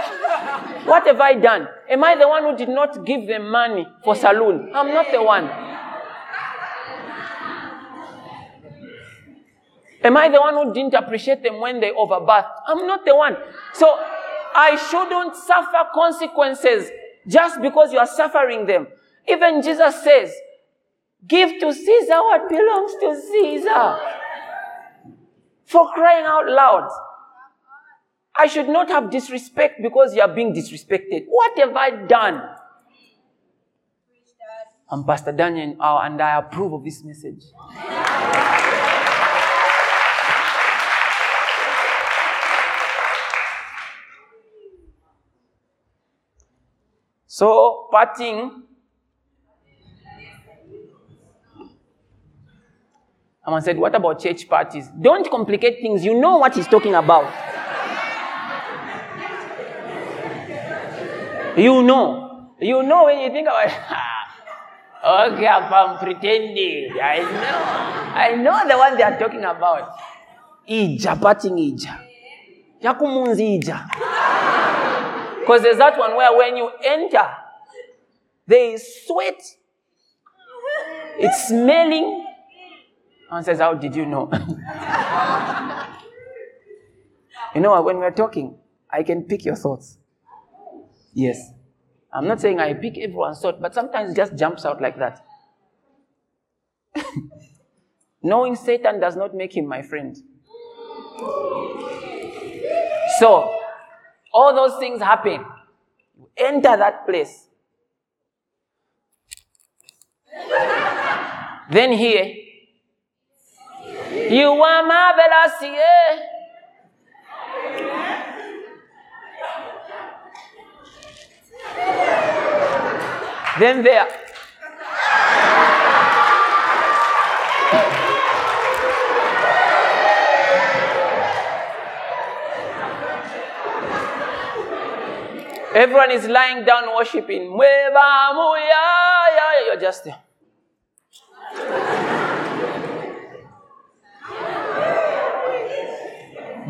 what have I done? Am I the one who did not give them money for saloon? I'm not the one. Am I the one who didn't appreciate them when they overbath? I'm not the one. So I shouldn't suffer consequences just because you are suffering them. Even Jesus says, give to Caesar what belongs to Caesar. For crying out loud. I should not have disrespect because you are being disrespected. What have I done? I'm Pastor Daniel uh, and I approve of this message. So, parting. Someone said, What about church parties? Don't complicate things. You know what he's talking about. you know. You know when you think about okay, I'm pretending. I know. I know the one they are talking about. Ija, parting ija. Yakumunzi ija. Because there's that one where when you enter, there is sweat. It's smelling. And says, How did you know? you know, when we're talking, I can pick your thoughts. Yes. I'm not saying I pick everyone's thought, but sometimes it just jumps out like that. Knowing Satan does not make him my friend. So, all those things happen. Enter that place. then here, you are my yeah. then there. Everyone is lying down worshiping. You're just there.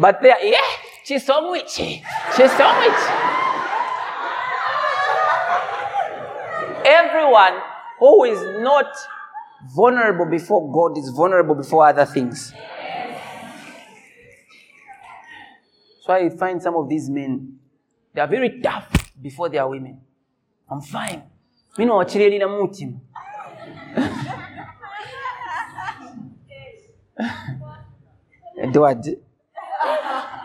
But there, yeah, she's so witchy. She's so witchy. Everyone who is not vulnerable before God is vulnerable before other things. So I find some of these men, they are very tough before they are women. I'm fine. You know, na mutim. Edward,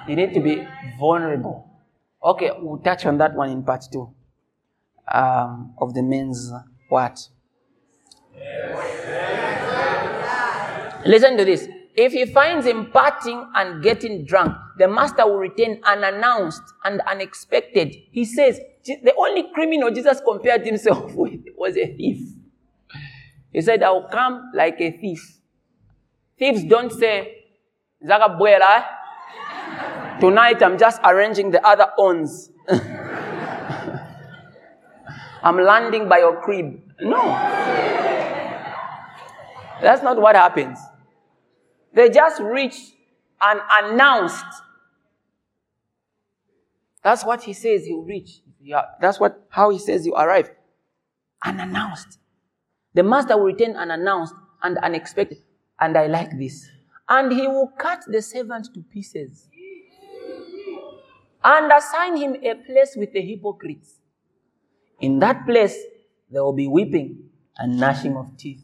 you need to be vulnerable. Okay, we'll touch on that one in part two um, of the men's what? Listen to this. If he finds him partying and getting drunk, the master will return unannounced and unexpected. He says the only criminal Jesus compared himself with was a thief. He said, I will come like a thief. Thieves don't say, Zagabuela, tonight I'm just arranging the other ons. I'm landing by your crib. No. That's not what happens. They just reach and announced. That's what he says he'll reach. That's what how he says you arrive. Unannounced. The master will return unannounced and unexpected. And I like this. And he will cut the servant to pieces and assign him a place with the hypocrites. In that place, there will be weeping and gnashing of teeth.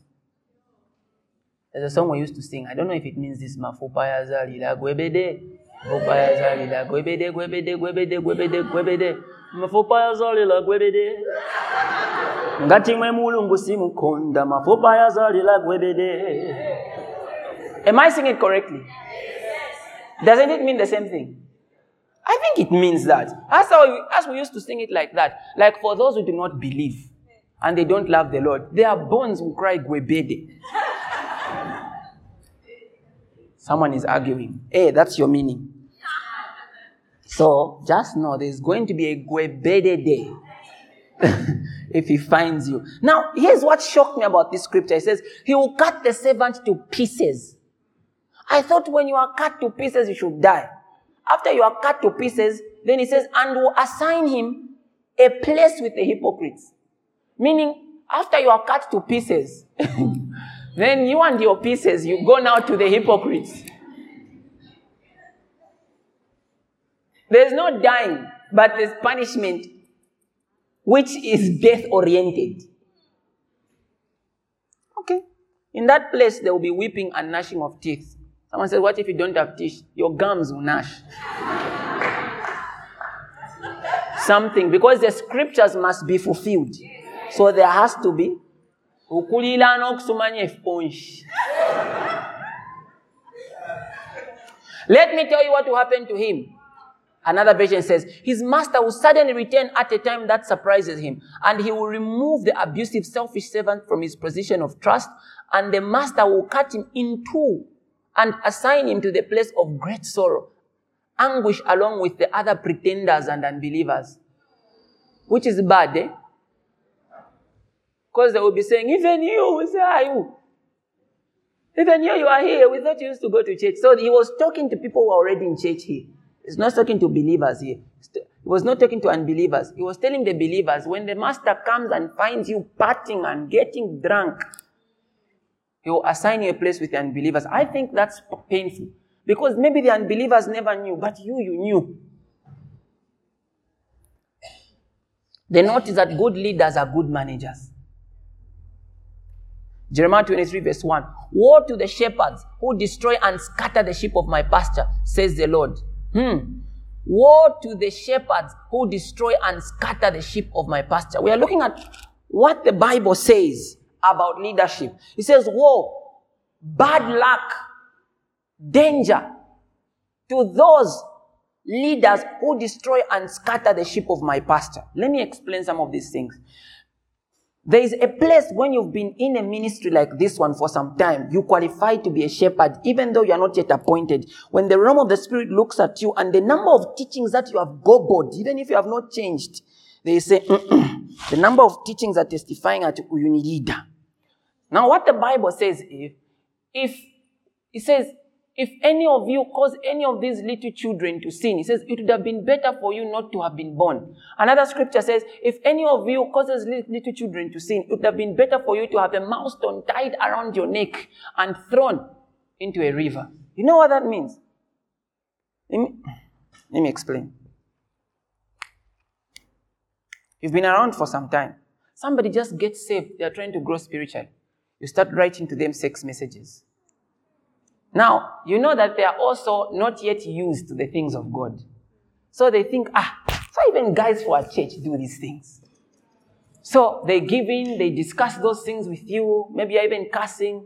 There's a song we used to sing. I don't know if it means this. Mafupa ya zalila gwebede. Mafupa ya zalila gwebede, gwebede, gwebede, gwebede, gwebede. Mafupa ya zalila gwebede. Ngati mwe mulungu simukonda. Mafupa ya zalila gwebede. Am I singing correctly? Doesn't it mean the same thing? I think it means that. As, we, as we used to sing it like that. Like for those who do not believe and they don't love the Lord, their bones will cry gwebede. Someone is arguing. Hey, that's your meaning. So just know there's going to be a gwebede day if he finds you. Now, here's what shocked me about this scripture. It says, He will cut the servant to pieces. I thought when you are cut to pieces, you should die. After you are cut to pieces, then he says, and will assign him a place with the hypocrites. Meaning, after you are cut to pieces, then you and your pieces, you go now to the hypocrites. There's no dying, but there's punishment, which is death oriented. Okay. In that place, there will be weeping and gnashing of teeth. Someone says, What if you don't have teeth? Your gums will gnash. Something, because the scriptures must be fulfilled. So there has to be. Let me tell you what will happen to him. Another version says, His master will suddenly return at a time that surprises him, and he will remove the abusive, selfish servant from his position of trust, and the master will cut him in two and assign him to the place of great sorrow, anguish along with the other pretenders and unbelievers. Which is bad, eh? Because they will be saying, even you, who are you? Even you, you are here. We thought you used to go to church. So he was talking to people who are already in church here. He's not talking to believers here. He was not talking to unbelievers. He was telling the believers, when the master comes and finds you partying and getting drunk, he will assign you a place with the unbelievers. I think that's painful. Because maybe the unbelievers never knew, but you, you knew. The note is that good leaders are good managers. Jeremiah 23, verse 1. Woe to the shepherds who destroy and scatter the sheep of my pasture, says the Lord. Hmm. Woe to the shepherds who destroy and scatter the sheep of my pasture. We are looking at what the Bible says about leadership. He says, Woe, bad luck, danger to those leaders who destroy and scatter the sheep of my pasture. Let me explain some of these things. There is a place when you've been in a ministry like this one for some time, you qualify to be a shepherd, even though you are not yet appointed. When the realm of the spirit looks at you and the number of teachings that you have gobbled, even if you have not changed, They say, the number of teachings are testifying at uni leader. Now, what the Bible says is, if it says, if any of you cause any of these little children to sin, he says, it would have been better for you not to have been born. Another scripture says, if any of you causes little children to sin, it would have been better for you to have a milestone tied around your neck and thrown into a river. You know what that means? Let me, let me explain. You've been around for some time. Somebody just gets saved. They're trying to grow spiritually. You start writing to them sex messages. Now, you know that they are also not yet used to the things of God. So they think, ah, so even guys for a church do these things. So they give in, they discuss those things with you, maybe even cussing.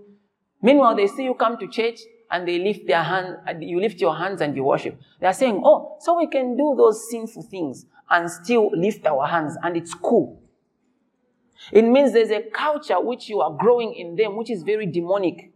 Meanwhile, they see you come to church and they lift their hand, you lift your hands and you worship. They are saying, oh, so we can do those sinful things and still lift our hands and it's cool. It means there's a culture which you are growing in them, which is very demonic.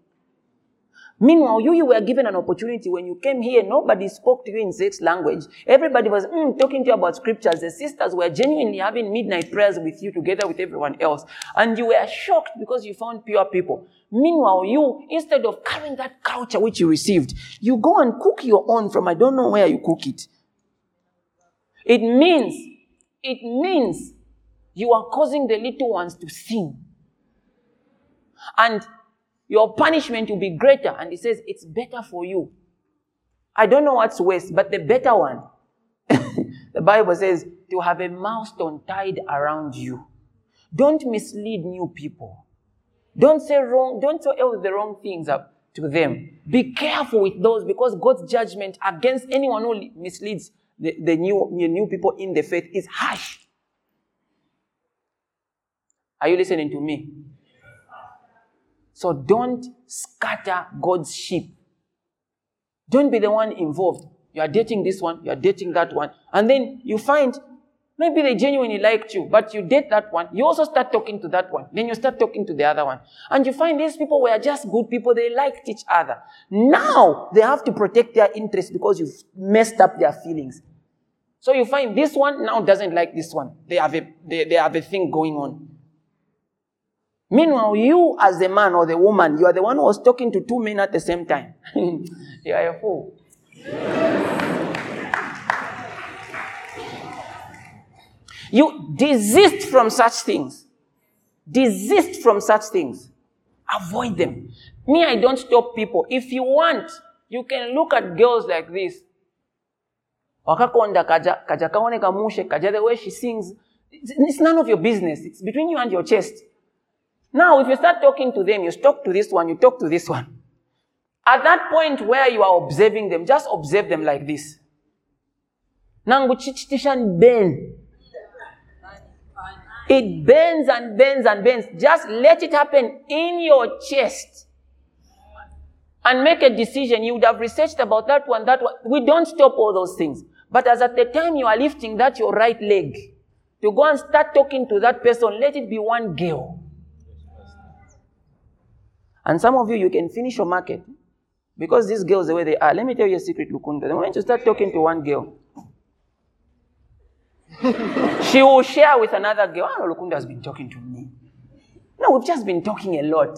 Meanwhile, you, you were given an opportunity when you came here, nobody spoke to you in sex language. Everybody was mm, talking to you about scriptures. The sisters were genuinely having midnight prayers with you together with everyone else. And you were shocked because you found pure people. Meanwhile, you, instead of carrying that culture which you received, you go and cook your own from I don't know where you cook it. It means, it means you are causing the little ones to sin. And your punishment will be greater. And he says, it's better for you. I don't know what's worse, but the better one. the Bible says to have a milestone tied around you. Don't mislead new people. Don't say wrong, don't all the wrong things up to them. Be careful with those because God's judgment against anyone who misleads the, the new, the new people in the faith is harsh. Are you listening to me? So don't scatter God's sheep. Don't be the one involved. You are dating this one, you are dating that one. And then you find maybe they genuinely liked you, but you date that one. You also start talking to that one. Then you start talking to the other one. And you find these people were just good people. They liked each other. Now they have to protect their interests because you've messed up their feelings. So you find this one now doesn't like this one. They have a, they, they have a thing going on. Meanwhile, you as the man or the woman, you are the one who was talking to two men at the same time. you are a fool. you desist from such things. Desist from such things. Avoid them. Me, I don't stop people. If you want, you can look at girls like this. Wakakonda kaja, kaja kaone kamushe, kaja the way she sings. It's none of your business. It's between you and your chest. Now, if you start talking to them, you talk to this one, you talk to this one. At that point where you are observing them, just observe them like this. Nangu chichitishan ben. It bends and bends and bends. Just let it happen in your chest. And make a decision. You would have researched about that one, that one. We don't stop all those things. But as at the time you are lifting that your right leg, to go and start talking to that person, let it be one girl. And some of you, you can finish your market because these girls, the way they are, let me tell you a secret, Lukunda. The moment you start talking to one girl, she will share with another girl. Ah, oh, Lukunda has been talking to me. No, we've just been talking a lot.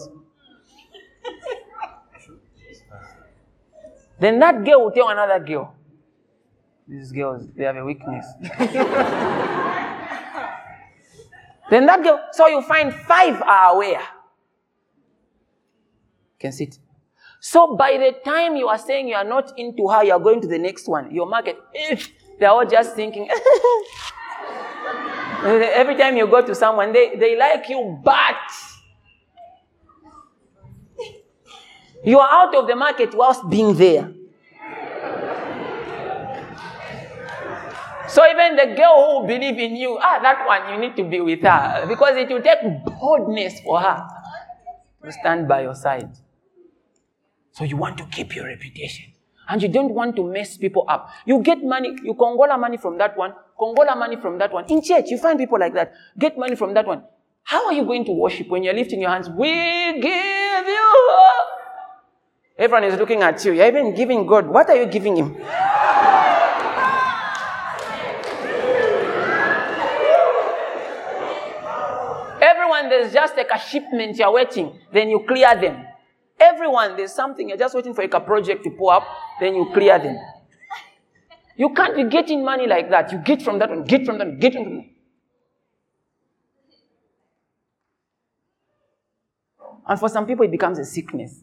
then that girl will tell another girl. These girls, they have a weakness. then that girl, so you find five are aware can sit. So by the time you are saying you are not into her, you are going to the next one. Your market, they're all just thinking. Every time you go to someone, they, they like you, but you are out of the market whilst being there. So even the girl who believe in you, ah, that one, you need to be with her because it will take boldness for her to stand by your side. So you want to keep your reputation. And you don't want to mess people up. You get money, you Congola money from that one, Congola money from that one. In church, you find people like that. Get money from that one. How are you going to worship when you're lifting your hands? We give you up. Everyone is looking at you. You're even giving God. What are you giving Him? Everyone, there's just like a shipment you're waiting, then you clear them. Everyone, there's something, you're just waiting for like a project to pull up, then you clear them. You can't be getting money like that. You get from that one, get from that one, get from that. One. And for some people, it becomes a sickness.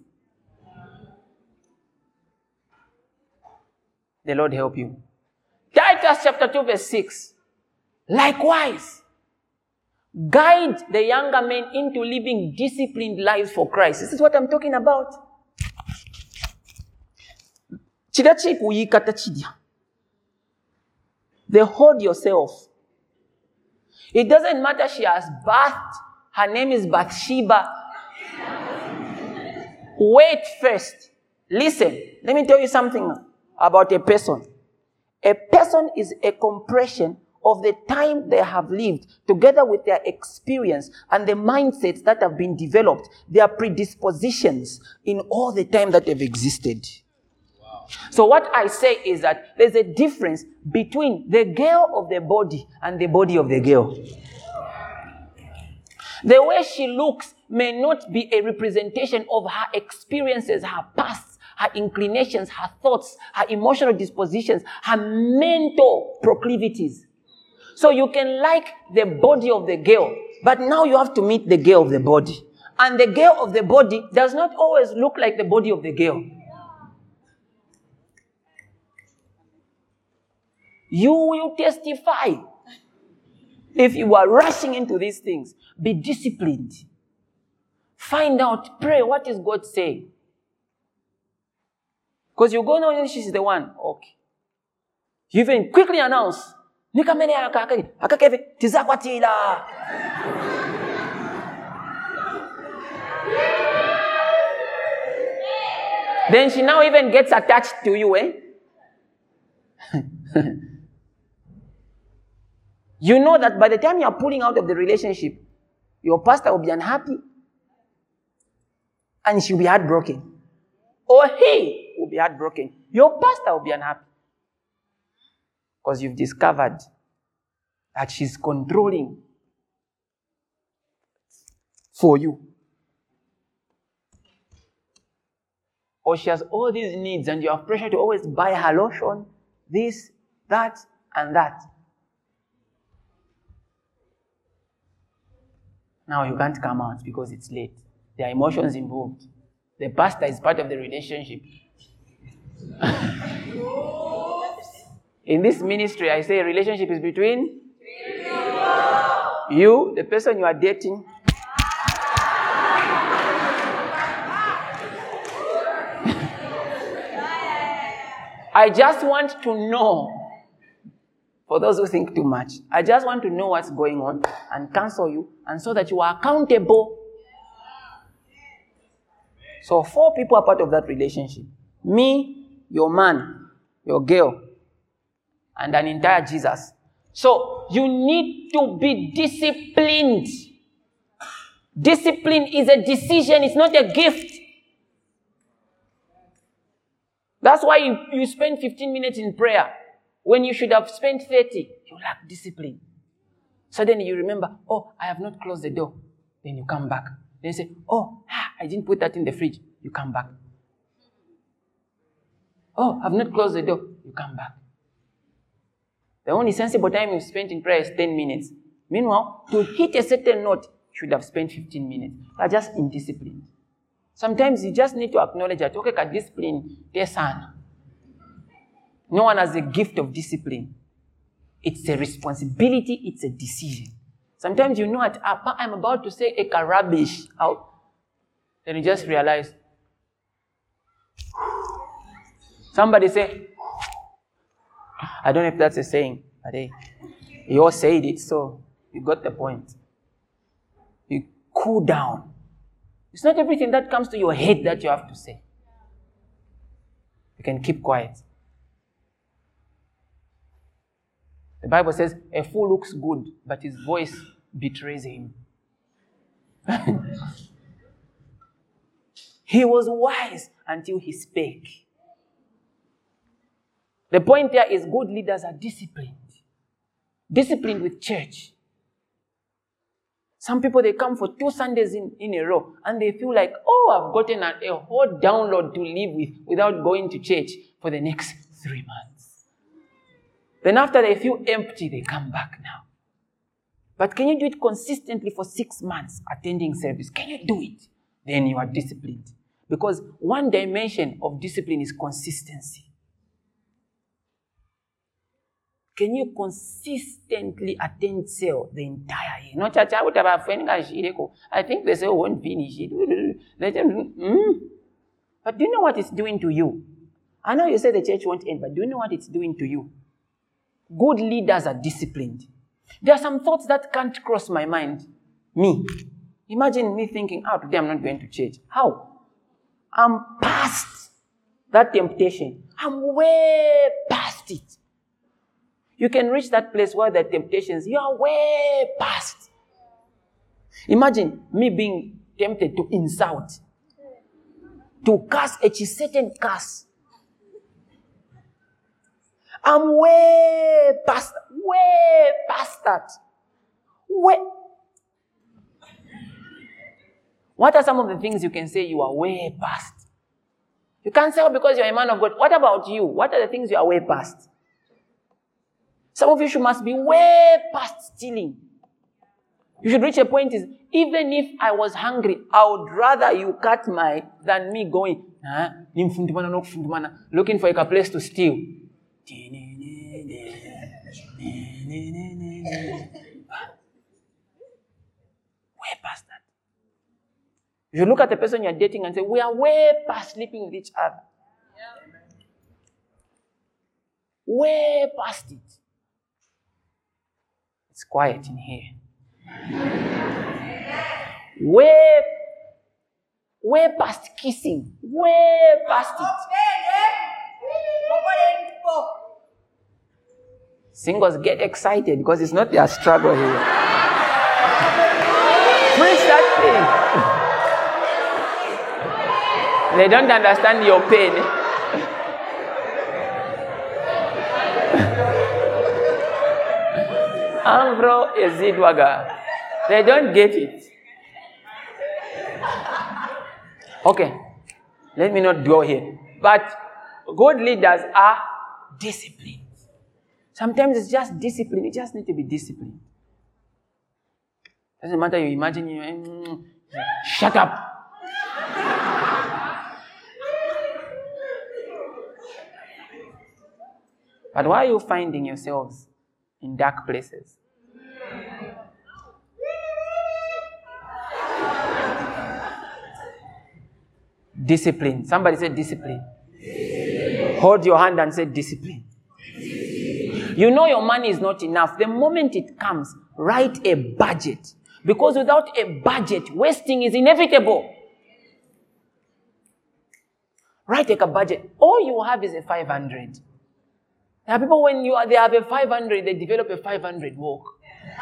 The Lord help you. Titus chapter 2, verse 6. Likewise, guide the younger men into living disciplined lives for Christ. This is what I'm talking about. They hold yourself. It doesn't matter she has birthed, her name is Bathsheba. Wait first. Listen, let me tell you something about a person. A person is a compression of the time they have lived together with their experience and the mindsets that have been developed, their predispositions in all the time that they've existed. So what I say is that there's a difference between the girl of the body and the body of the girl. The way she looks may not be a representation of her experiences, her past, her inclinations, her thoughts, her emotional dispositions, her mental proclivities. So you can like the body of the girl, but now you have to meet the girl of the body. And the girl of the body does not always look like the body of the girl. You will testify. If you are rushing into these things, be disciplined. Find out, pray, what is God saying? Because you go, no, she's the one. Okay. You even quickly announce, nikamene akake, akake tizakwatila. Then she now even gets attached to you, eh? you know that by the time you are pulling out of the relationship, your pastor will be unhappy and she'll be heartbroken. Or he will be heartbroken. Your pastor will be unhappy. Because you've discovered that she's controlling for you. Or she has all these needs and you have pressure to always buy her lotion, this, that, and that. Now you can't come out because it's late. There are emotions involved. The pastor is part of the relationship. In this ministry, I say relationship is between you, the person you are dating, I just want to know, for those who think too much, I just want to know what's going on and counsel you, and so that you are accountable. So, four people are part of that relationship me, your man, your girl, and an entire Jesus. So, you need to be disciplined. Discipline is a decision, it's not a gift. That's why you, you spend 15 minutes in prayer when you should have spent 30. You lack discipline. Suddenly you remember, oh, I have not closed the door. Then you come back. Then you say, oh, I didn't put that in the fridge. You come back. Oh, I've not closed the door. You come back. The only sensible time you spent in prayer is 10 minutes. Meanwhile, to hit a certain note, you should have spent 15 minutes. Are just indisciplined. Sometimes you just need to acknowledge that, okay, ka discipline, son. No one has the gift of discipline. It's a responsibility, it's a decision. Sometimes you know that ah, I'm about to say a rubbish out. Then you just realize. Somebody say, I don't know if that's a saying, but hey, you all said it, so you got the point. You cool down. It's not everything that comes to your head that you have to say. You can keep quiet. The Bible says a fool looks good, but his voice betrays him. he was wise until he spake. The point there is good leaders are disciplined. Disciplined with church. Some people, they come for two Sundays in, in a row and they feel like, oh, I've gotten a, a whole download to live with without going to church for the next three months. Then after they feel empty, they come back now. But can you do it consistently for six months, attending service? Can you do it? Then you are disciplined. Because one dimension of discipline is consistency. Can you consistently attend sale the entire year? No church of a friend I think the sale won't finish it. Let them, mm. But do you know what it's doing to you? I know you say the church won't end, but do you know what it's doing to you? Good leaders are disciplined. There are some thoughts that can't cross my mind. Me. Imagine me thinking, oh, today I'm not going to church. How? I'm past that temptation. I'm way past it. You can reach that place where the temptations, you are way past. Imagine me being tempted to insult, to curse a certain curse. I'm way past, way past that. Way. What are some of the things you can say you are way past? You can't say oh, because you're a man of God. What about you? What are the things you are way past? Some of you should must be way past stealing. You should reach a point is even if I was hungry, I would rather you cut my than me going, ah, huh? looking for a place to steal. Way past that. You look at the person you're dating and say, We are way past sleeping with each other. Way past it. Quiet in here. Way, way past kissing. Way past it. Singles get excited because it's not their struggle here. Preach that thing. they don't understand your pain. Ambro Ezidwaga. They don't get it. Okay, let me not dwell here. But good leaders are disciplined. Sometimes it's just discipline. You just need to be disciplined. Doesn't matter you imagine you mm, shut up. but why are you finding yourselves in dark places? Discipline. Somebody said discipline. discipline. Hold your hand and say discipline. You know your money is not enough. The moment it comes, write a budget. Because without a budget, wasting is inevitable. Write like a budget. All you have is a 500. There are people when you are, they have a 500, they develop a 500 walk.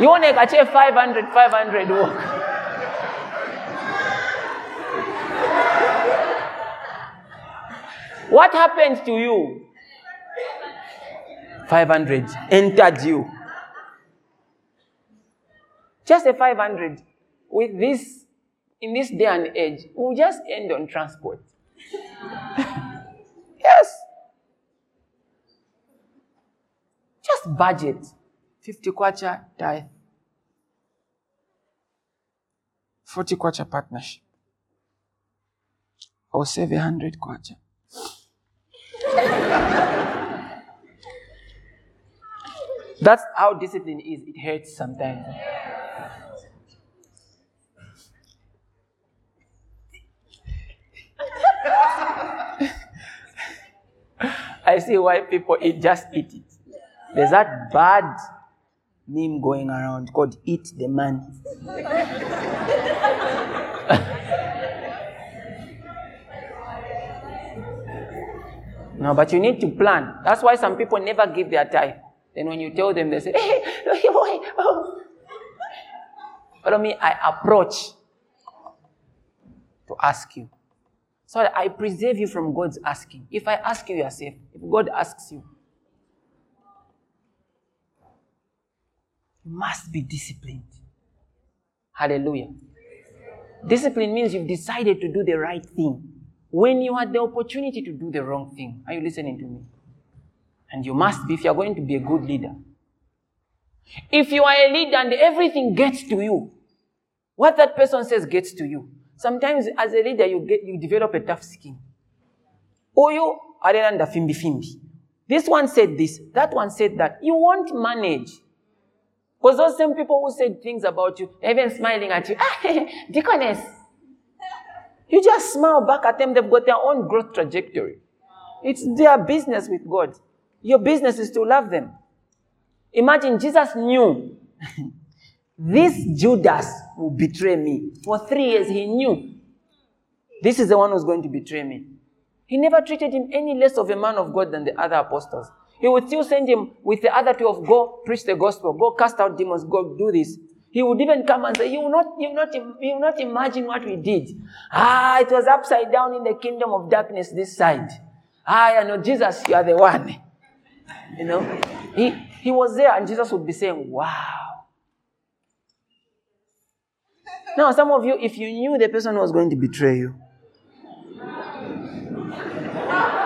you want to achieve 500, 500 walk. What happens to you 500 entered you. Just a 500 with this, in this day and age, will just end on transport. yes. Just budget 50 kwacha tithe, 40 kwacha partnership, or save 100 kwacha. That's how discipline is. It hurts sometimes. I see why people eat, just eat it. There's that bad meme going around called Eat the Man. no, but you need to plan. That's why some people never give their time. Then when you tell them, they say, hey, boy, oh. Follow me, I approach to ask you. So I preserve you from God's asking. If I ask you, you are safe. If God asks you, You must be disciplined. Hallelujah. Discipline means you've decided to do the right thing when you had the opportunity to do the wrong thing. Are you listening to me? And you must be if you're going to be a good leader. If you are a leader and everything gets to you, what that person says gets to you. Sometimes as a leader, you get you develop a tough skin. Oyo arenda fimbi fimbi. This one said this, that one said that. You won't manage. Because those same people who said things about you, even smiling at you, ah, deaconess. You just smile back at them, they've got their own growth trajectory. It's their business with God. Your business is to love them. Imagine Jesus knew this Judas will betray me. For three years, he knew this is the one who's going to betray me. He never treated him any less of a man of God than the other apostles. He would still send him with the other two of go preach the gospel, go cast out demons, go do this. He would even come and say, You will not, you will not, you will not imagine what we did. Ah, it was upside down in the kingdom of darkness this side. Ah, I know, Jesus, you are the one. You know, he, he was there and Jesus would be saying, Wow. Now, some of you, if you knew the person was going to betray you,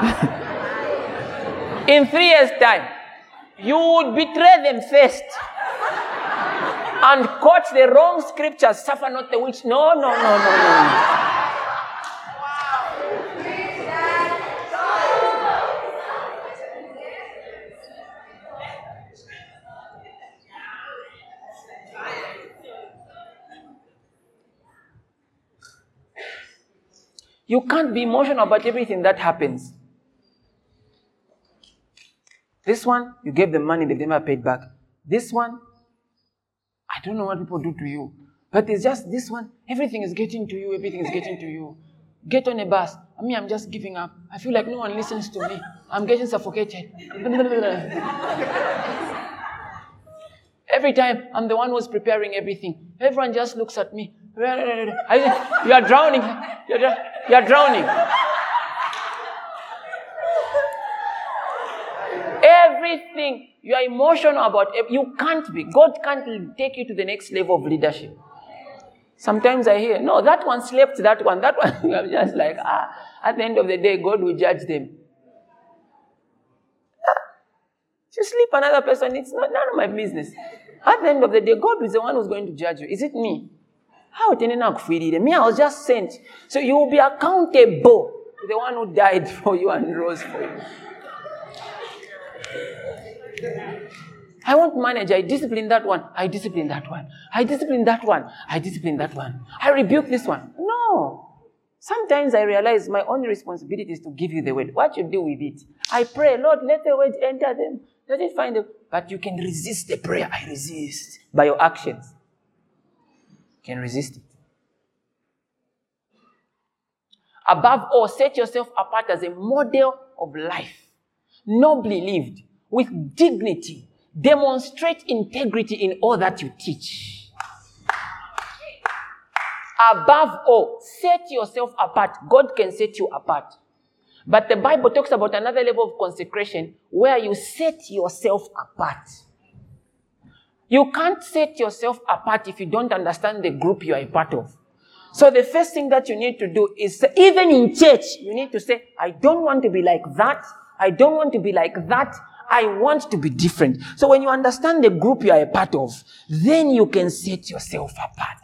in three years' time, you would betray them first and quote the wrong scriptures, suffer not the witch. No, no, no, no, no. You can't be emotional about everything that happens. This one, you gave them money, they've never paid back. This one, I don't know what people do to you, but it's just this one, everything is getting to you, everything is getting to you. Get on a bus. I mean, I'm just giving up. I feel like no one listens to me. I'm getting suffocated. Every time, I'm the one who's preparing everything. Everyone just looks at me. You are drowning. You're, you're drowning. Everything you are emotional about, you can't be. God can't take you to the next level of leadership. Sometimes I hear, no, that one slept, that one, that one. I'm just like, ah, at the end of the day, God will judge them. Ah, you sleep another person, it's not none of my business. At the end of the day, God is the one who's going to judge you. Is it me? How did not Me, I was just sent. So you will be accountable to the one who died for you and rose for you. I won't manage. I discipline that one. I discipline that one. I discipline that one. I discipline that one. I rebuke this one. No. Sometimes I realize my only responsibility is to give you the word. What you do with it? I pray, Lord, let the word enter them. Let it find them. But you can resist the prayer. I resist by your actions can resist it. Above all, set yourself apart as a model of life, nobly lived, with dignity. Demonstrate integrity in all that you teach. Above all, set yourself apart. God can set you apart. But the Bible talks about another level of consecration where you set yourself apart. You can't set yourself apart if you don't understand the group you are a part of. So the first thing that you need to do is, even in church, you need to say, I don't want to be like that. I don't want to be like that. I want to be different. So when you understand the group you are a part of, then you can set yourself apart.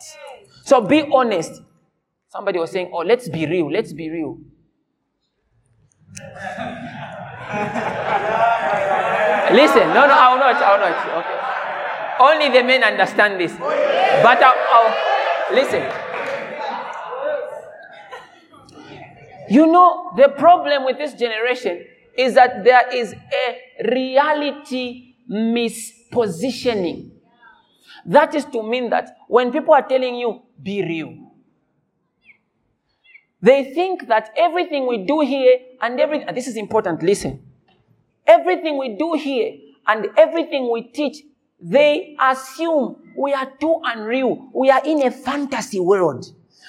So be honest. Somebody was saying, oh, let's be real. Let's be real. Listen, no, no, I will not, I will not. Okay. Only the men understand this. But I'll, I'll, listen. You know, the problem with this generation is that there is a reality mispositioning. That is to mean that when people are telling you, be real, they think that everything we do here and everything, this is important, listen. Everything we do here and everything we teach they assume we are too unreal. We are in a fantasy world.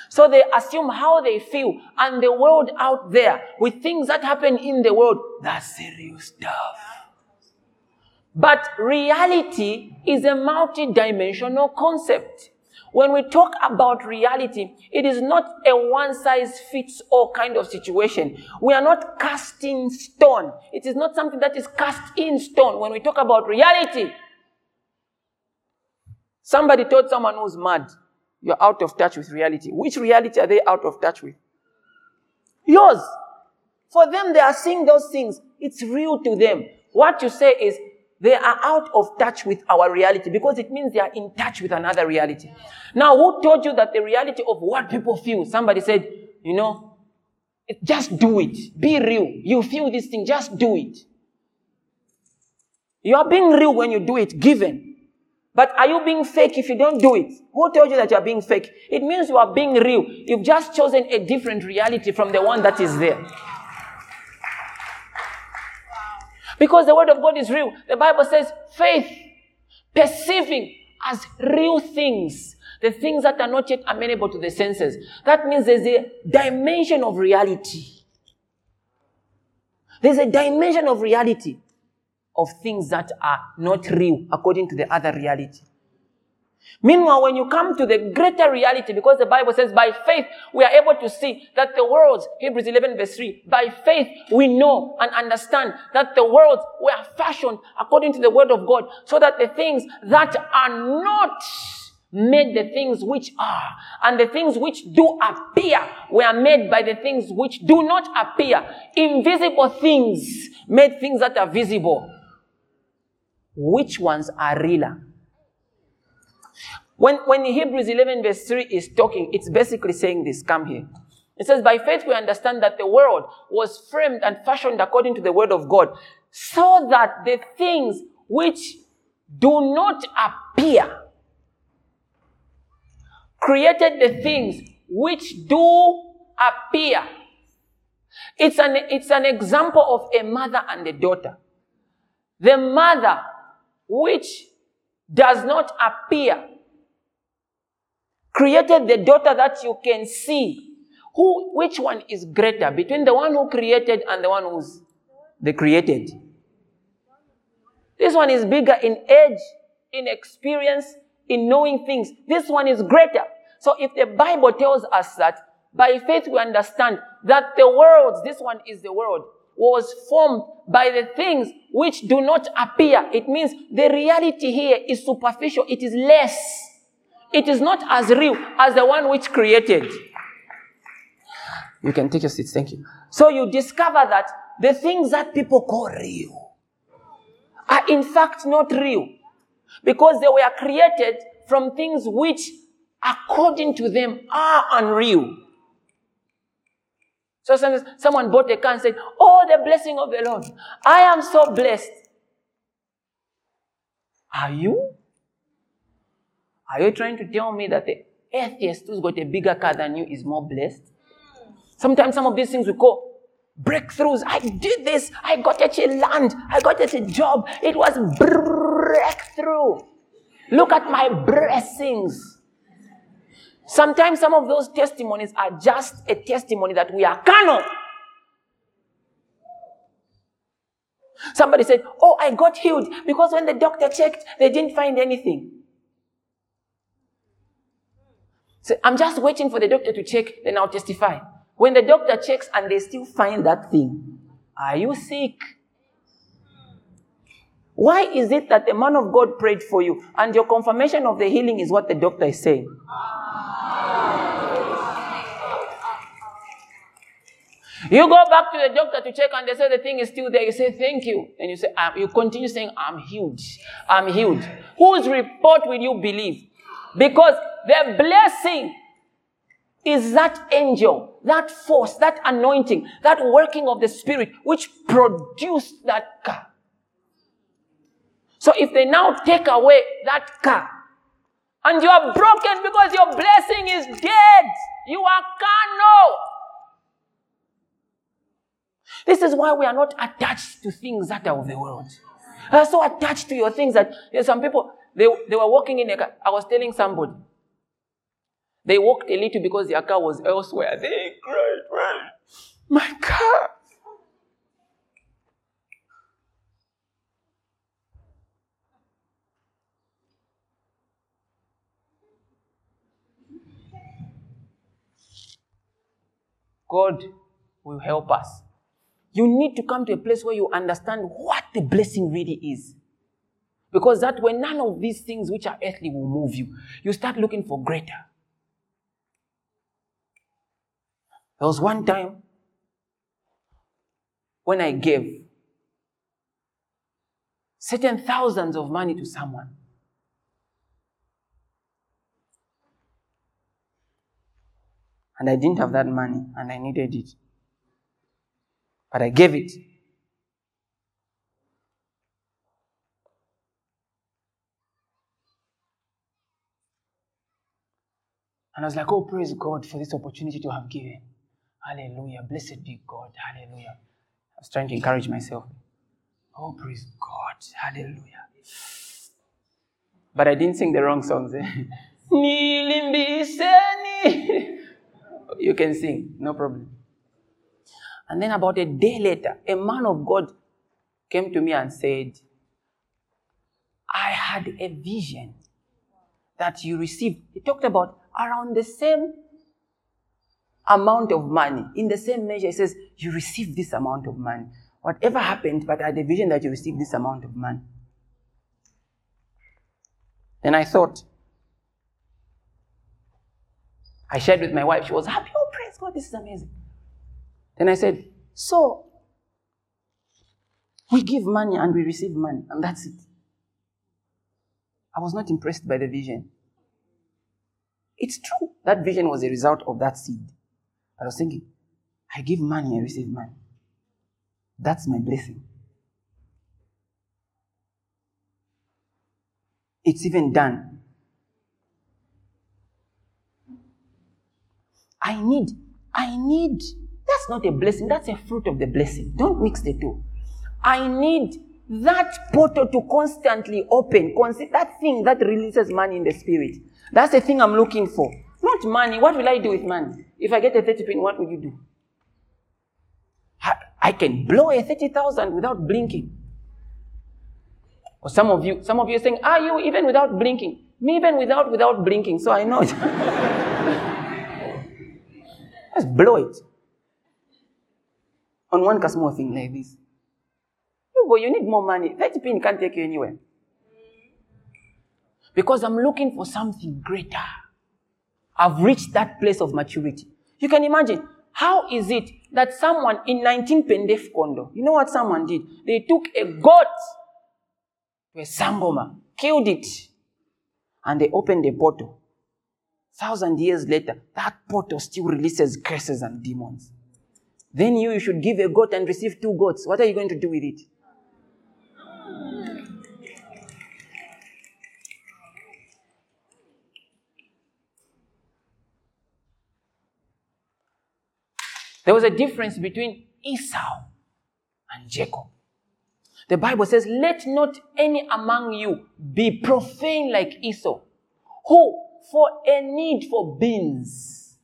So they assume how they feel and the world out there with things that happen in the world. That's serious stuff. But reality is a multi-dimensional concept. When we talk about reality, it is not a one size fits all kind of situation. We are not casting stone. It is not something that is cast in stone. When we talk about reality, somebody told someone who's mad, you're out of touch with reality. Which reality are they out of touch with? Yours. For them, they are seeing those things. It's real to them. What you say is, they are out of touch with our reality because it means they are in touch with another reality. Now, who told you that the reality of what people feel? Somebody said, you know, just do it. Be real. You feel this thing, just do it. You are being real when you do it, given. But are you being fake if you don't do it? Who told you that you are being fake? It means you are being real. You've just chosen a different reality from the one that is there. Because the word of God is real. The Bible says faith, perceiving as real things, the things that are not yet amenable to the senses. That means there's a dimension of reality. There's a dimension of reality of things that are not real according to the other reality. Meanwhile, when you come to the greater reality, because the Bible says by faith we are able to see that the worlds, Hebrews 11 verse 3, by faith we know and understand that the worlds were fashioned according to the word of God, so that the things that are not made the things which are, and the things which do appear were made by the things which do not appear. Invisible things made things that are visible. Which ones are realer? When, when Hebrews 11 verse 3 is talking, it's basically saying this. Come here. It says, by faith we understand that the world was framed and fashioned according to the word of God, so that the things which do not appear created the things which do appear. It's an, it's an example of a mother and a daughter. The mother, which does not appear, created the daughter that you can see. Who, which one is greater between the one who created and the one who's the created? This one is bigger in age, in experience, in knowing things. This one is greater. So if the Bible tells us that by faith we understand that the world, this one is the world, was formed by the things which do not appear. It means the reality here is superficial. It is less. It is not as real as the one which created. You can take your seats. Thank you. So you discover that the things that people call real are in fact not real because they were created from things which, according to them, are unreal. So someone bought a car and said, Oh, the blessing of the Lord. I am so blessed. Are you? Are you trying to tell me that the atheist who's got a bigger car than you is more blessed? Sometimes some of these things we call breakthroughs. I did this. I got a land. I got a job. It was breakthrough. Look at my blessings. Sometimes some of those testimonies are just a testimony that we are carnal. Somebody said, Oh, I got healed because when the doctor checked, they didn't find anything. So I'm just waiting for the doctor to check, then I'll testify. When the doctor checks and they still find that thing, are you sick? Why is it that the man of God prayed for you and your confirmation of the healing is what the doctor is saying? You go back to the doctor to check and they say the thing is still there. You say, thank you. And you say, ah, you continue saying, I'm healed. I'm healed. Whose report will you believe? Because the blessing is that angel, that force, that anointing, that working of the Spirit which produced that car. So if they now take away that car and you are broken because your blessing is dead, you are carnal. This is why we are not attached to things that are of the world. We are so attached to your things that you know, some people, they, they were walking in a car. I was telling somebody, they walked a little because their car was elsewhere. They cried, my car. God will help us. You need to come to a place where you understand what the blessing really is. Because that way, none of these things which are earthly will move you. You start looking for greater. There was one time when I gave certain thousands of money to someone. And I didn't have that money and I needed it. But I gave it. And I was like, oh, praise God for this opportunity to have given. Hallelujah. Blessed be God. Hallelujah. I was trying to encourage myself. Oh, praise God. Hallelujah. But I didn't sing the wrong songs. Eh? you can sing, no problem. And then about a day later, a man of God came to me and said, I had a vision that you received. He talked about around the same amount of money. In the same measure, he says, You received this amount of money. Whatever happened, but I had a vision that you received this amount of money. Then I thought, I shared with my wife. She was happy. Oh, praise God, this is amazing. Then I said, So, we give money and we receive money, and that's it. I was not impressed by the vision. It's true. That vision was a result of that seed. I was thinking, I give money, I receive money. That's my blessing. It's even done. I need, I need, that's not a blessing, that's a fruit of the blessing. Don't mix the two. I need that portal to constantly open, that thing that releases money in the spirit. That's the thing I'm looking for. Not money. What will I do with money? If I get a 30 pin, what will you do? I can blow a 30,000 without blinking. Or some of you, some of you are saying, are you even without blinking? Me even without, without blinking. So I know it. Just blow it. On one small thing like this. You, you need more money. 30 pin can't take you anywhere. Because I'm looking for something greater. I've reached that place of maturity. You can imagine, how is it that someone in 19 Pendef Kondo, you know what someone did? They took a goat to a sangoma, killed it, and they opened a portal. Thousand years later, that portal still releases curses and demons. Then you, you should give a goat and receive two goats. What are you going to do with it? There was a difference between Esau and Jacob. The Bible says, Let not any among you be profane like Esau, who, for a need for beans,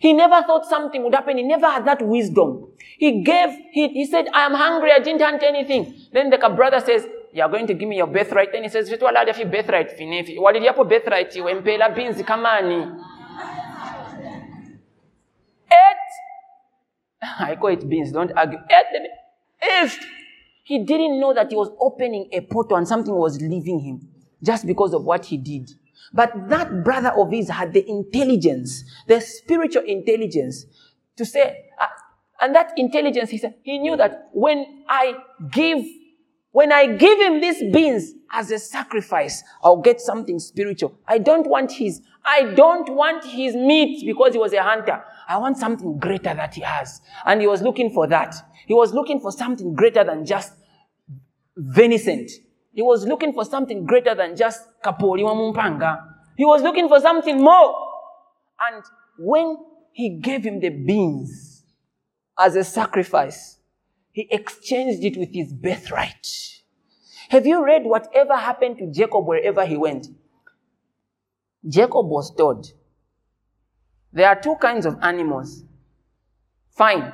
he never thought something would happen. He never had that wisdom. He gave, he, he said, I am hungry. I didn't hunt anything. Then the brother says, You are going to give me your birthright. Then he says, Vitu alada fi birthright finefi. Walidi yapo birthright, wempela beans kamani. I call it beans, don't argue. If he didn't know that he was opening a portal and something was leaving him just because of what he did. But that brother of his had the intelligence, the spiritual intelligence to say, uh, and that intelligence, he said, he knew that when I give, when I give him these beans as a sacrifice, I'll get something spiritual. I don't want his, I don't want his meat because he was a hunter. I want something greater that he has. And he was looking for that. He was looking for something greater than just venison. He was looking for something greater than just kapori. He was looking for something more. And when he gave him the beans as a sacrifice, he exchanged it with his birthright. Have you read whatever happened to Jacob wherever he went? Jacob was told, there are two kinds of animals. Fine.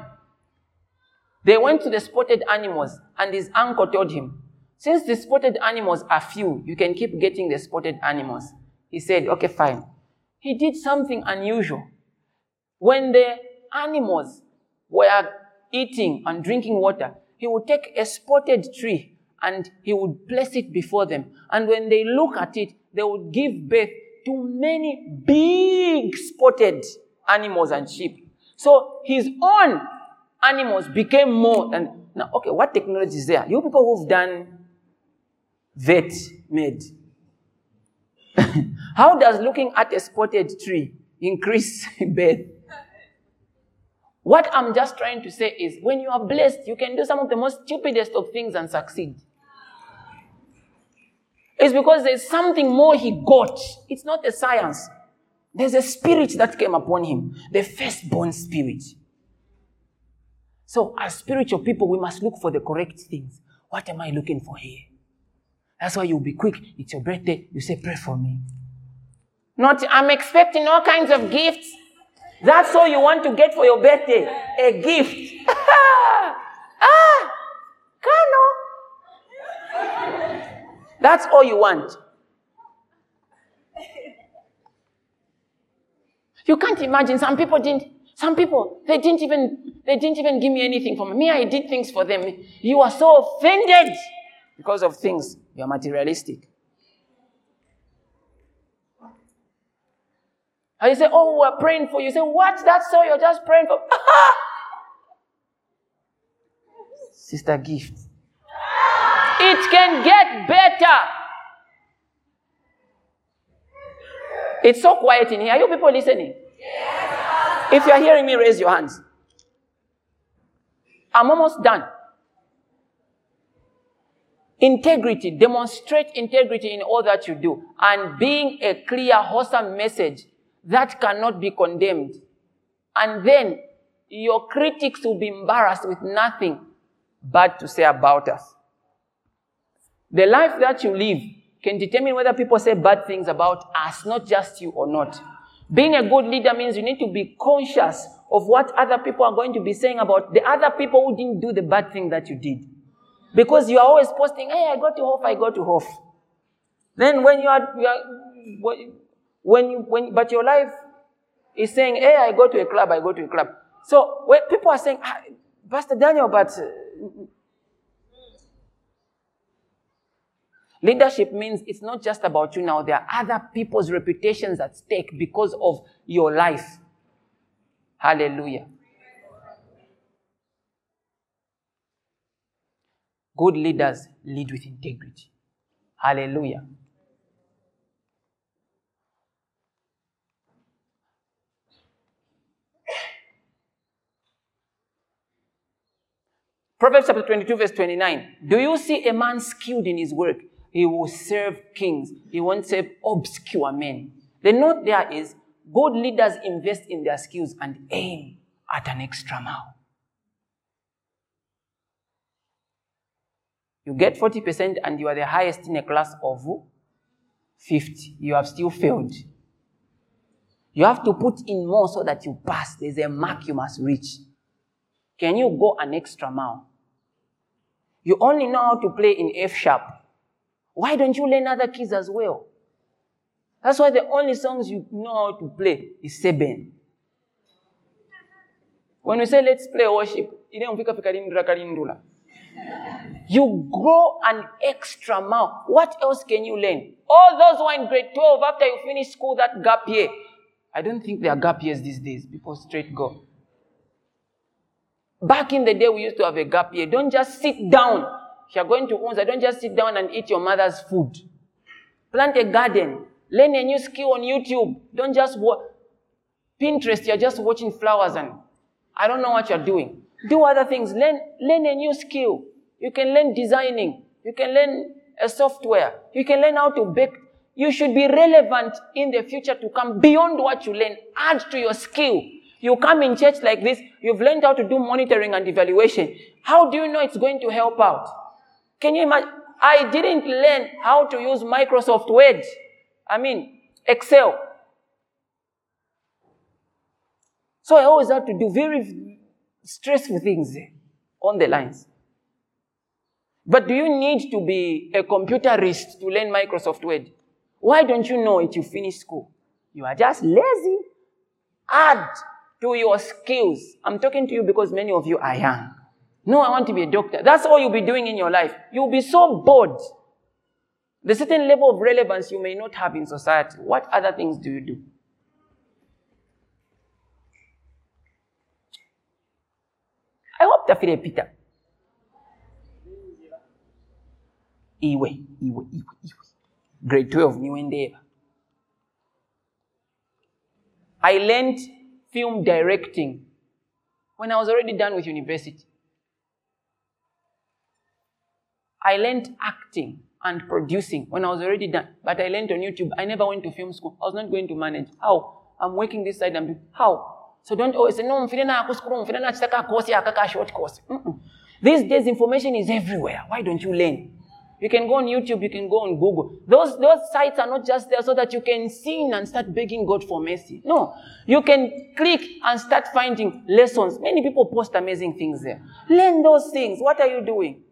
They went to the spotted animals, and his uncle told him, Since the spotted animals are few, you can keep getting the spotted animals. He said, Okay, fine. He did something unusual. When the animals were eating and drinking water, he would take a spotted tree and he would place it before them. And when they look at it, they would give birth to many big spotted animals and sheep. So his own animals became more than now. Okay, what technology is there? You people who've done vet made. How does looking at a spotted tree increase birth? What I'm just trying to say is when you are blessed, you can do some of the most stupidest of things and succeed. It's because there's something more he got. It's not a science. There's a spirit that came upon him, the firstborn spirit. So, as spiritual people, we must look for the correct things. What am I looking for here? That's why you'll be quick. It's your birthday. You say, Pray for me. Not, I'm expecting all kinds of gifts. That's all you want to get for your birthday a gift. ah, Kano. That's all you want. You can't imagine. Some people didn't. Some people they didn't even they didn't even give me anything for me. Me, I did things for them. You are so offended because of things. You are materialistic. And you say, Oh, we're praying for you. you say, What? that so? you're just praying for. Sister Gift. It can get better. It's so quiet in here. Are you people listening? Yes. If you're hearing me, raise your hands. I'm almost done. Integrity, demonstrate integrity in all that you do, and being a clear, wholesome message that cannot be condemned. And then your critics will be embarrassed with nothing bad to say about us. The life that you live can determine whether people say bad things about us, not just you or not. Being a good leader means you need to be conscious of what other people are going to be saying about the other people who didn't do the bad thing that you did. Because you are always posting, hey, I go to Hof, I go to Hof. Then when you are, you are when you, when, but your life is saying, hey, I go to a club, I go to a club. So when people are saying, ah, Pastor Daniel, but uh, Leadership means it's not just about you now. There are other people's reputations at stake because of your life. Hallelujah. Good leaders lead with integrity. Hallelujah. Proverbs chapter 22, verse 29. Do you see a man skilled in his work? He will serve kings. He won't serve obscure men. The note there is good leaders invest in their skills and aim at an extra mile. You get 40% and you are the highest in a class of 50. You have still failed. You have to put in more so that you pass. There's a mark you must reach. Can you go an extra mile? You only know how to play in F sharp. Why don't you learn other keys as well? That's why the only songs you know how to play is seven. When we say let's play worship, you grow an extra mile. What else can you learn? All those who are in grade 12 after you finish school, that gap year. I don't think there are gap years these days. People straight go. Back in the day, we used to have a gap year. Don't just sit down if you're going to Unza, don't just sit down and eat your mother's food. Plant a garden. Learn a new skill on YouTube. Don't just watch Pinterest, you're just watching flowers and I don't know what you're doing. Do other things. Learn, learn a new skill. You can learn designing. You can learn a software. You can learn how to bake. You should be relevant in the future to come beyond what you learn. Add to your skill. You come in church like this, you've learned how to do monitoring and evaluation. How do you know it's going to help out? Can you imagine? I didn't learn how to use Microsoft Word. I mean, Excel. So I always had to do very stressful things on the lines. But do you need to be a computerist to learn Microsoft Word? Why don't you know it? You finish school. You are just lazy. Add to your skills. I'm talking to you because many of you are young. No, I want to be a doctor. That's all you'll be doing in your life. You'll be so bored. The certain level of relevance you may not have in society. What other things do you do? I hope tafire Peter. Iwe, iwe, iwe, iwe. Grade 12 niwe ndeba. I learned film directing when I was already done with university. I learned acting and producing when I was already done. But I learned on YouTube. I never went to film school. I was not going to manage. How? I'm working this side and how? So don't always say, no, mfine na kuskuru, mfine na chitaka course ya kaka short course. These days information is everywhere. Why don't you learn? You can go on YouTube, you can go on Google. Those, those sites are not just there so that you can sin and start begging God for mercy. No. You can click and start finding lessons. Many people post amazing things there. Learn those things. What are you doing?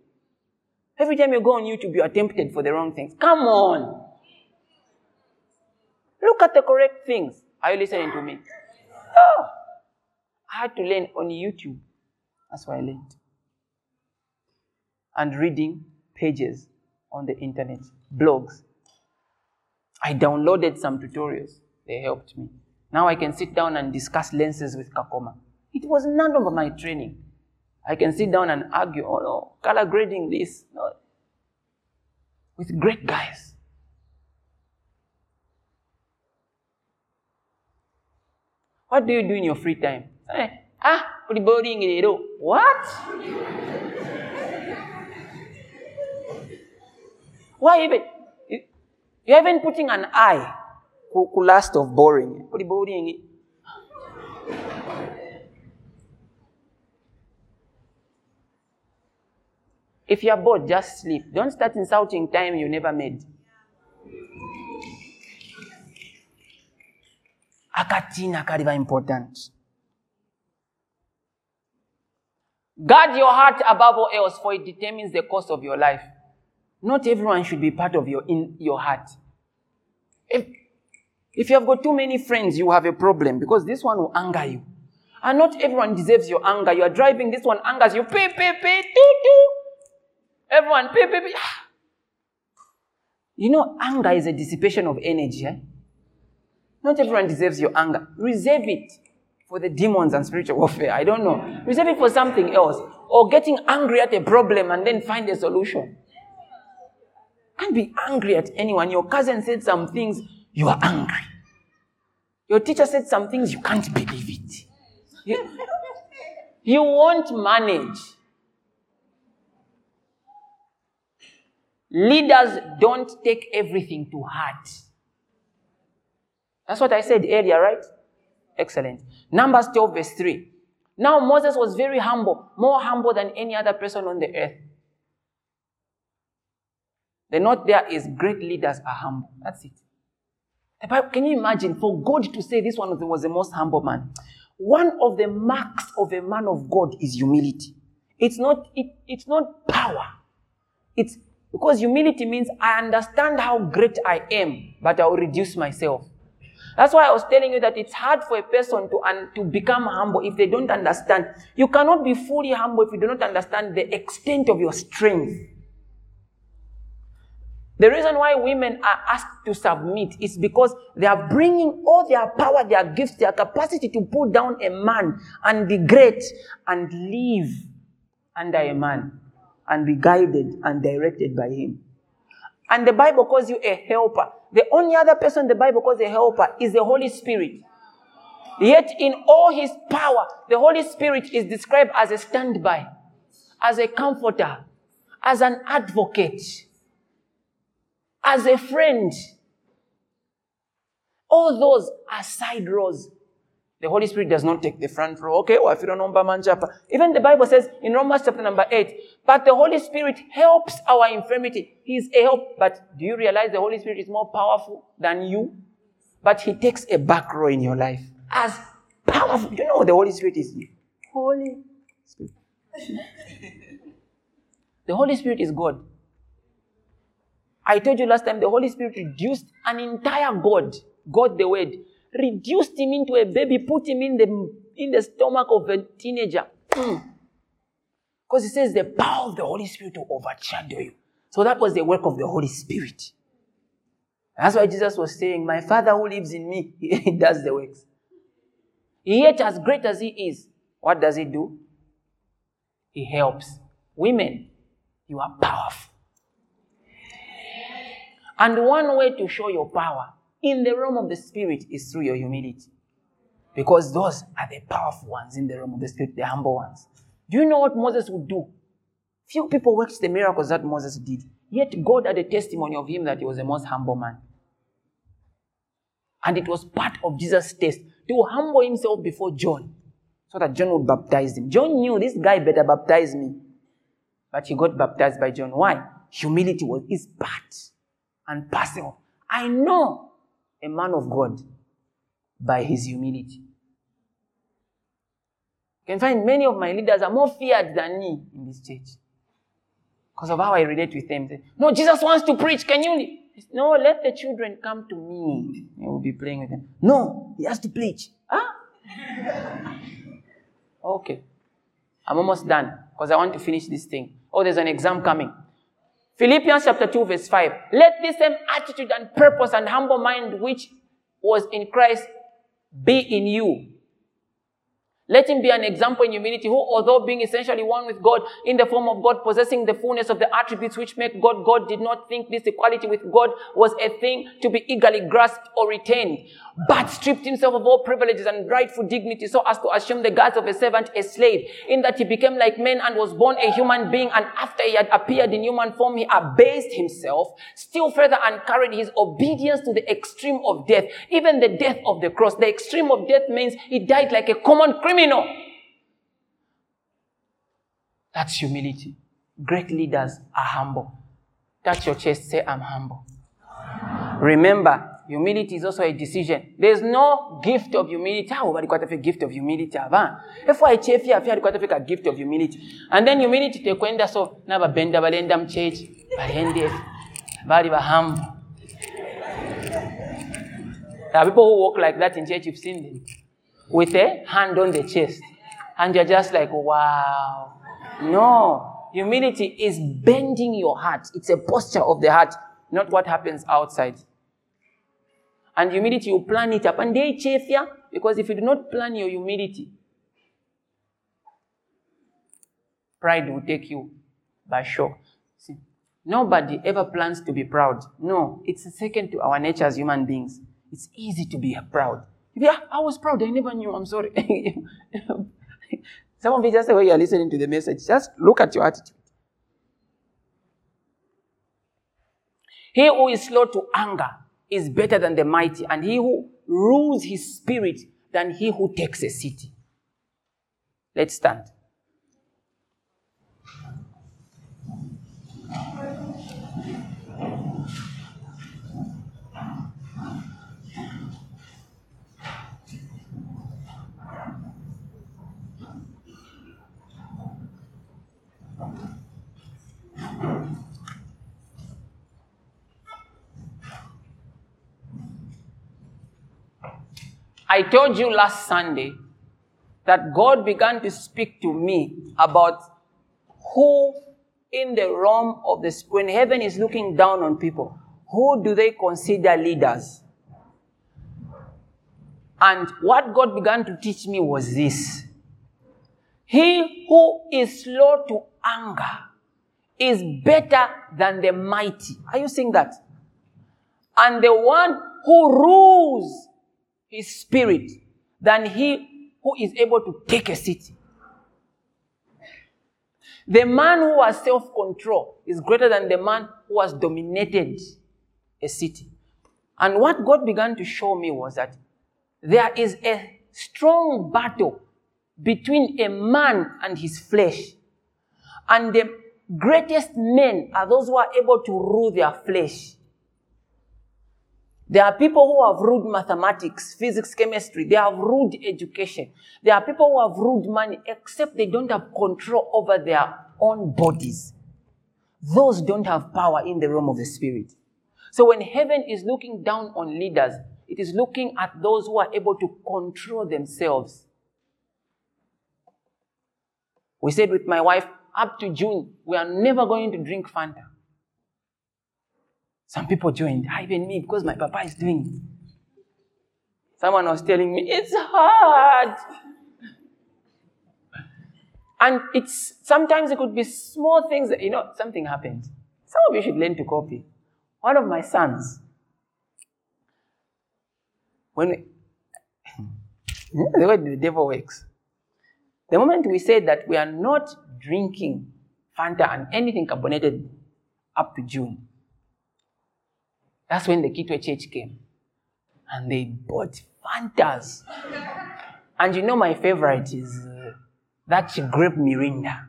Every time you go on YouTube, you are tempted for the wrong things. Come on. Look at the correct things. Are you listening to me? Oh. I had to learn on YouTube. That's why I learned. And reading pages on the internet, blogs. I downloaded some tutorials. They helped me. Now I can sit down and discuss lenses with Kakoma. It was none of my training. I can sit down and argue, oh no, color grading this. No. With great guys. What do you do in your free time? Eh, ah, pretty boring, What? Why even? You're even putting an eye who, who last of boring. Boring. If you're bored, just sleep. Don't start insulting time you never made. Akatina kariba important. Guard your heart above all else, for it determines the course of your life. Not everyone should be part of your in your heart. If, if you have got too many friends, you have a problem because this one will anger you. And not everyone deserves your anger. You are driving, this one angers you. Pay, pay, pay, doo, doo. Everyone, pay, pay, pay. You know, anger is a dissipation of energy. Eh? Not everyone deserves your anger. Reserve it for the demons and spiritual warfare. I don't know. Reserve it for something else. Or getting angry at a problem and then find a solution. Can't be angry at anyone. Your cousin said some things, you are angry. Your teacher said some things, you can't believe it. You, you won't manage. Leaders don't take everything to heart. That's what I said earlier, right? Excellent. Numbers 12, verse 3. Now Moses was very humble, more humble than any other person on the earth. The note there is great leaders are humble. That's it. The Bible, can you imagine for God to say this one was the most humble man? One of the marks of a man of God is humility. It's not, it, it's not power. It's because humility means I understand how great I am, but I will reduce myself. That's why I was telling you that it's hard for a person to, un, to become humble if they don't understand. You cannot be fully humble if you do not understand the extent of your strength. The reason why women are asked to submit is because they are bringing all their power, their gifts, their capacity to pull down a man and be great and live under a man and be guided and directed by him. And the Bible calls you a helper. The only other person the Bible calls a helper is the Holy Spirit. Yet in all his power, the Holy Spirit is described as a standby, as a comforter, as an advocate, as a friend. All those are side rows. The Holy Spirit does not take the front row. Okay, well, if you don't know Even the Bible says in Romans chapter number 8, but the Holy Spirit helps our infirmity. He is a help. But do you realize the Holy Spirit is more powerful than you? But He takes a back row in your life. As powerful. You know the Holy Spirit is? Holy Spirit. the Holy Spirit is God. I told you last time the Holy Spirit reduced an entire God, God the Word, reduced him into a baby, put him in the in the stomach of a teenager. Hmm. Because he says the power of the Holy Spirit to overshadow you. So that was the work of the Holy Spirit. That's why Jesus was saying, My Father who lives in me, he does the works. Yet, as great as he is, what does he do? He helps. Women, you are powerful. And one way to show your power in the realm of the Spirit is through your humility. Because those are the powerful ones in the realm of the Spirit, the humble ones. Do you know what Moses would do? Few people worked the miracles that Moses did. Yet God had a testimony of him that he was the most humble man. And it was part of Jesus' test to humble himself before John so that John would baptize him. John knew this guy better baptize me. But he got baptized by John. Why? Humility was his part and parcel. I know a man of God by his humility. You can find many of my leaders are more feared than me in this church. Because of how I relate with them. No, Jesus wants to preach. Can you? No, let the children come to me. I will be playing with them. No, he has to preach. Huh? okay. I'm almost done because I want to finish this thing. Oh, there's an exam coming. Philippians chapter 2, verse 5. Let this same attitude and purpose and humble mind which was in Christ be in you let him be an example in humility, who, although being essentially one with God in the form of God, possessing the fullness of the attributes which make God God, did not think this equality with God was a thing to be eagerly grasped or retained, but stripped himself of all privileges and rightful dignity so as to assume the guise of a servant, a slave, in that he became like men and was born a human being, and after he had appeared in human form, he abased himself, still further and carried his obedience to the extreme of death, even the death of the cross. The extreme of death means he died like a common criminal. That's humility. Great leaders are humble. Touch your chest, say, I'm humble. Remember, humility is also a decision. There's no gift of humility. How about a gift of humility? Ah, if I chef here, I got a gift of humility. And then humility when so bend balenda church, balende, bali. There are people who walk like that in church, you've seen them with a hand on the chest. And you're just like, wow. No. Humility is bending your heart. It's a posture of the heart, not what happens outside. And humility, you plan it up. And they chafe you because if you do not plan your humility, pride will take you by shock. See, nobody ever plans to be proud. No, it's second to our nature as human beings. It's easy to be proud. Yeah, I was proud. I never knew. I'm sorry. Some of you just the way you're listening to the message, just look at your attitude. He who is slow to anger is better than the mighty, and he who rules his spirit than he who takes a city. Let's stand. I told you last Sunday that God began to speak to me about who in the realm of the when heaven is looking down on people, who do they consider leaders? And what God began to teach me was this. He who is slow to anger is better than the mighty. Are you seeing that? And the one who rules his spirit than he who is able to take a city. The man who has self control is greater than the man who has dominated a city. And what God began to show me was that there is a strong battle between a man and his flesh. And the greatest men are those who are able to rule their flesh. There are people who have ruled mathematics, physics, chemistry. They have ruled education. There are people who have ruled money, except they don't have control over their own bodies. Those don't have power in the realm of the spirit. So when heaven is looking down on leaders, it is looking at those who are able to control themselves. We said with my wife, up to June, we are never going to drink Fanta. Some people joined, even me, because my papa is doing. Someone was telling me, it's hard. And it's sometimes it could be small things that, you know, something happens. Some of you should learn to copy. One of my sons, when we, the way the devil works, the moment we said that we are not drinking Fanta and anything carbonated up to June, that's when the Kitwe church came. And they bought Fantas. And you know my favorite is uh, that grape Mirinda.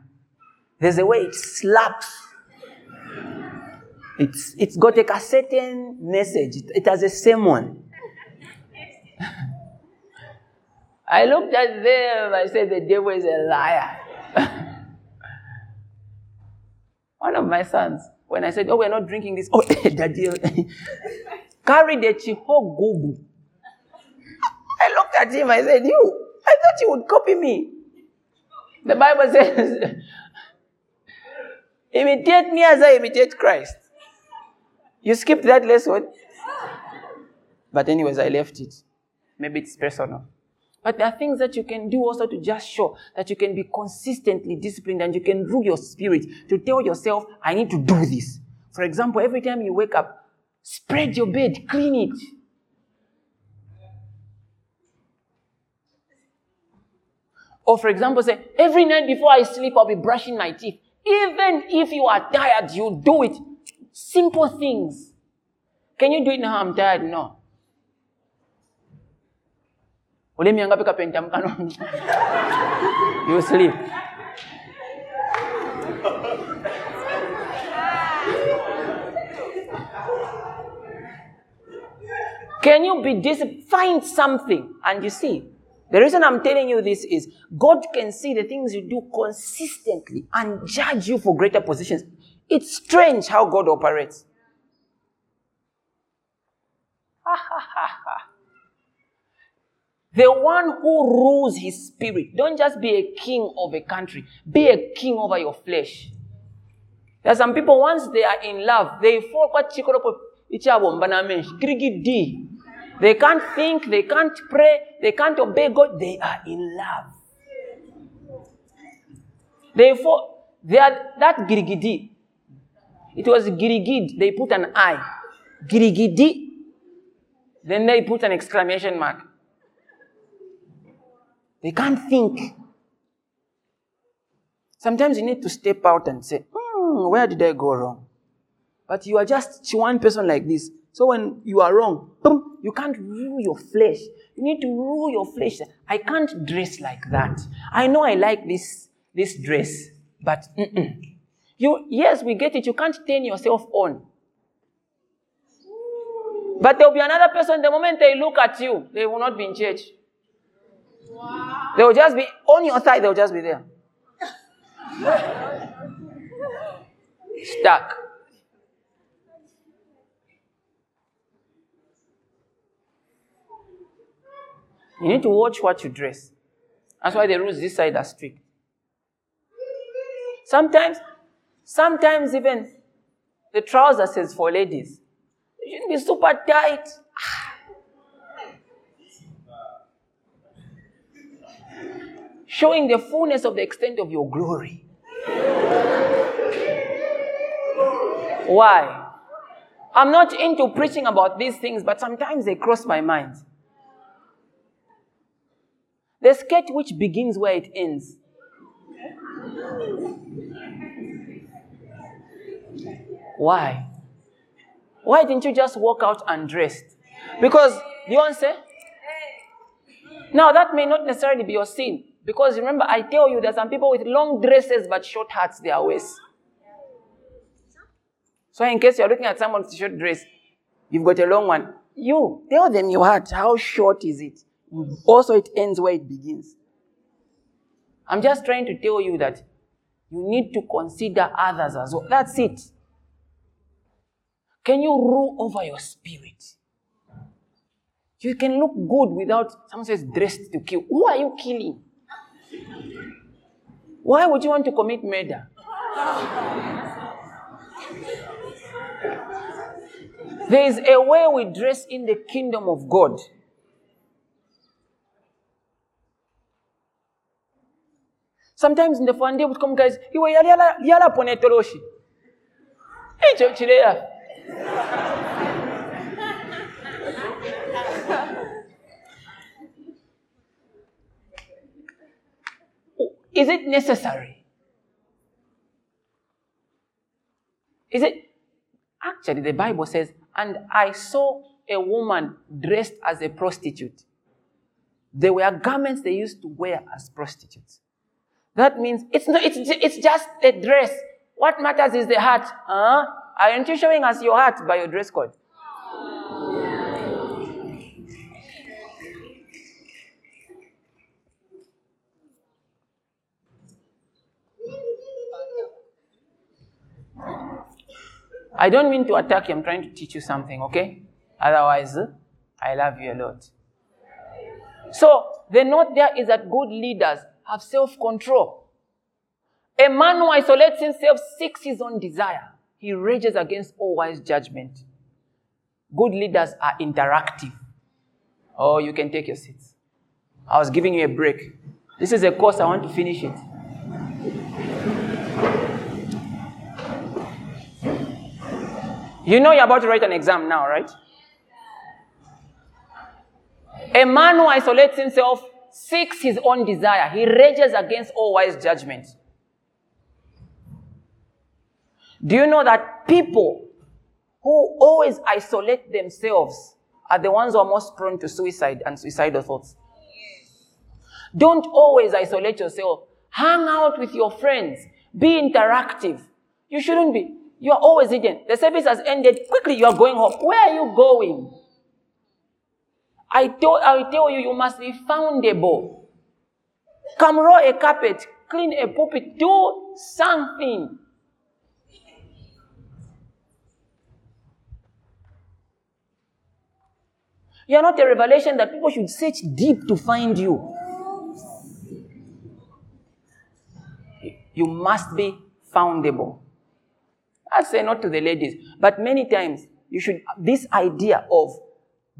There's a way it slaps. It's, it's got like a certain message. It, it has a one. I looked at them, I said, the devil is a liar. One of my sons, when I said, Oh, we're not drinking this, oh, eh, daddy, eh. carried a chihogubu. I looked at him, I said, You, I thought you would copy me. The Bible says, imitate me as I imitate Christ. You skipped that lesson. But, anyways, I left it. Maybe it's personal. But there are things that you can do also to just show that you can be consistently disciplined and you can rule your spirit to tell yourself, I need to do this. For example, every time you wake up, spread your bed, clean it. Or, for example, say, every night before I sleep, I'll be brushing my teeth. Even if you are tired, you do it. Simple things. Can you do it now? I'm tired. No. Ulimianga pika penta mkano. you sleep. Can you be disciplined? Find something. And you see, the reason I'm telling you this is God can see the things you do consistently and judge you for greater positions. It's strange how God operates. Ha ha ha ha. The one who rules his spirit. Don't just be a king of a country, be a king over your flesh. There are some people, once they are in love, they fall They can't think, they can't pray, they can't obey God. They are in love. They fall, they are that girigidi. It was girigid. They put an I. Girigidi. Then they put an exclamation mark. They can't think. Sometimes you need to step out and say, hmm, where did I go wrong? But you are just one person like this. So when you are wrong, boom, you can't rule your flesh. You need to rule your flesh. I can't dress like that. I know I like this, this dress, but mm-mm. you, yes, we get it. You can't turn yourself on. But there will be another person, the moment they look at you, they will not be in church. They will just be on your side, they will just be there. Stuck. You need to watch what you dress. That's why the rules this side are strict. Sometimes, sometimes even the trousers is for ladies. Shouldn't be super tight. Ah. Showing the fullness of the extent of your glory. Why? I'm not into preaching about these things, but sometimes they cross my mind. The sketch which begins where it ends. Why? Why didn't you just walk out undressed? Because, you say? Now, that may not necessarily be your sin. Because remember, I tell you, there are some people with long dresses but short hats their waist. So, in case you're looking at someone's short dress, you've got a long one. You tell them your hat. How short is it? Also, it ends where it begins. I'm just trying to tell you that you need to consider others as well. That's it. Can you rule over your spirit? You can look good without someone says dressed to kill. Who are you killing? Why would you want to commit murder? There is a way we dress in the kingdom of God. Sometimes in the fun day would come guys, iwe yali yala yala pone toloshi. Echo Is it necessary? Is it? Actually, the Bible says, and I saw a woman dressed as a prostitute. They were garments they used to wear as prostitutes. That means it's, not, it's, it's just a dress. What matters is the heart. Huh? Aren't you showing us your heart by your dress code? I don't mean to attack you, I'm trying to teach you something, okay? Otherwise, I love you a lot. So, the note there is that good leaders have self control. A man who isolates himself seeks his own desire. He rages against all wise judgment. Good leaders are interactive. Oh, you can take your seats. I was giving you a break. This is a course, I want to finish it. You know you're about to write an exam now, right? A man who isolates himself seeks his own desire. He rages against all wise judgment. Do you know that people who always isolate themselves are the ones who are most prone to suicide and suicidal thoughts? Don't always isolate yourself. Hang out with your friends. Be interactive. You shouldn't be. You are always hidden. The service has ended. Quickly, you are going home. Where are you going? I, told, I tell you, you must be foundable. Come roll a carpet, clean a pulpit, do something. You are not a revelation that people should search deep to find you. You must be foundable. I say not to the ladies, but many times you should, this idea of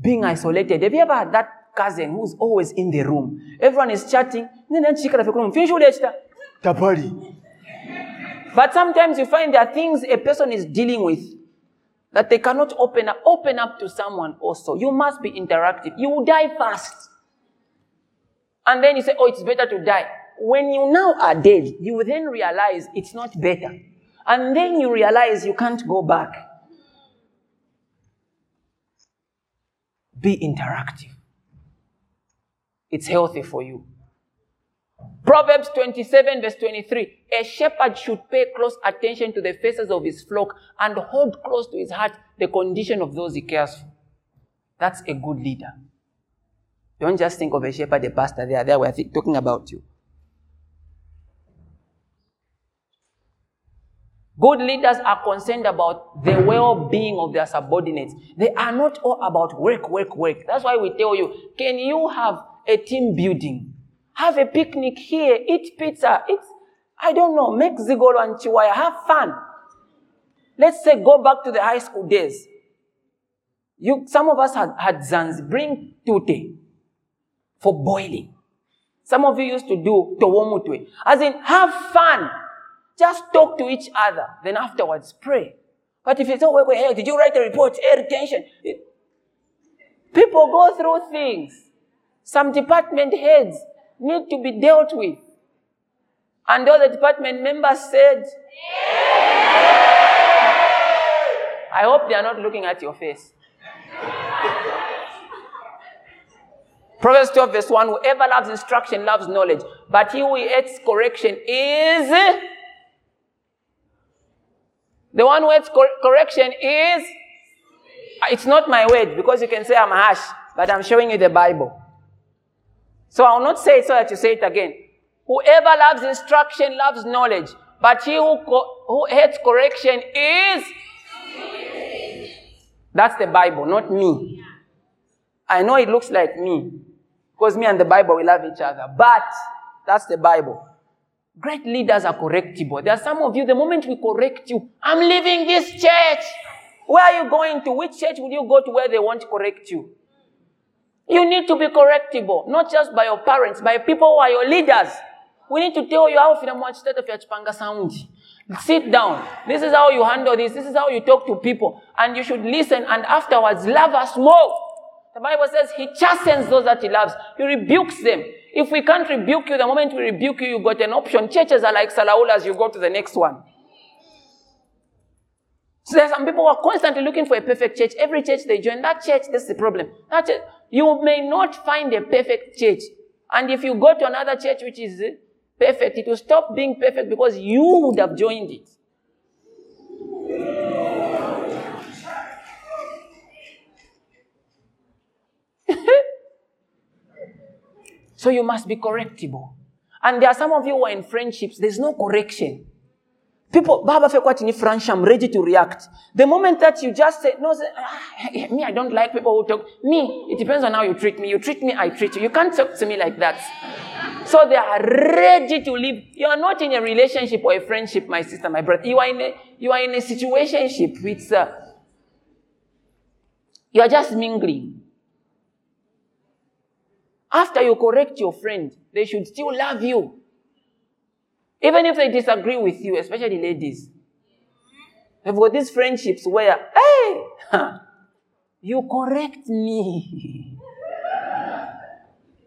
being isolated. Have you ever had that cousin who's always in the room? Everyone is chatting. But sometimes you find there are things a person is dealing with that they cannot open up. Open up to someone also. You must be interactive. You will die fast. And then you say, oh, it's better to die. When you now are dead, you will then realize it's not better. And then you realize you can't go back. Be interactive. It's healthy for you. Proverbs 27, verse 23. A shepherd should pay close attention to the faces of his flock and hold close to his heart the condition of those he cares for. That's a good leader. Don't just think of a shepherd, a pastor. They are there. We're talking about you. Good leaders are concerned about the well being of their subordinates. They are not all about work, work, work. That's why we tell you can you have a team building? Have a picnic here, eat pizza, eat, I don't know, make zigolo and chiwaya, have fun. Let's say go back to the high school days. You, some of us had, had zans, bring tute for boiling. Some of you used to do towomutwe. As in, have fun. Just talk to each other. Then afterwards, pray. But if you say, wait, wait, hey, did you write a report? Hey, retention. People go through things. Some department heads need to be dealt with. And all the department members said, I hope they are not looking at your face. Proverbs 12, verse 1 Whoever loves instruction loves knowledge, but he who hates correction is the one cor- correction is, uh, it's not my word because you can say I'm harsh, but I'm showing you the Bible. So I will not say it so that you say it again. Whoever loves instruction loves knowledge, but he who, co- who hates correction is. That's the Bible, not me. I know it looks like me because me and the Bible we love each other, but that's the Bible. Great leaders are correctable. There are some of you, the moment we correct you, I'm leaving this church. Where are you going to? Which church will you go to where they won't correct you? You need to be correctable, not just by your parents, by people who are your leaders. We need to tell you how finamwachitata fya chipanga sound. Sit down. This is how you handle this. This is how you talk to people. And you should listen and afterwards love us more. The Bible says he chastens those that he loves. He rebukes them. If we can't rebuke you, the moment we rebuke you, you've got an option. Churches are like salaulas, you go to the next one. So there are some people who are constantly looking for a perfect church. Every church they join, that church, that's the problem. That church, you may not find a perfect church. And if you go to another church which is perfect, it will stop being perfect because you would have joined it. So you must be correctable. And there are some of you who are in friendships, there's no correction. People, Baba Fekwati ni French, I'm ready to react. The moment that you just say, no, say, ah, me, I don't like people who talk. Me, it depends on how you treat me. You treat me, I treat you. You can't talk to me like that. So they are ready to live. You are not in a relationship or a friendship, my sister, my brother. You are in a, you are in a situationship with, uh, you are just mingling. After you correct your friend, they should still love you. Even if they disagree with you, especially ladies. I've got these friendships where, hey, you correct me.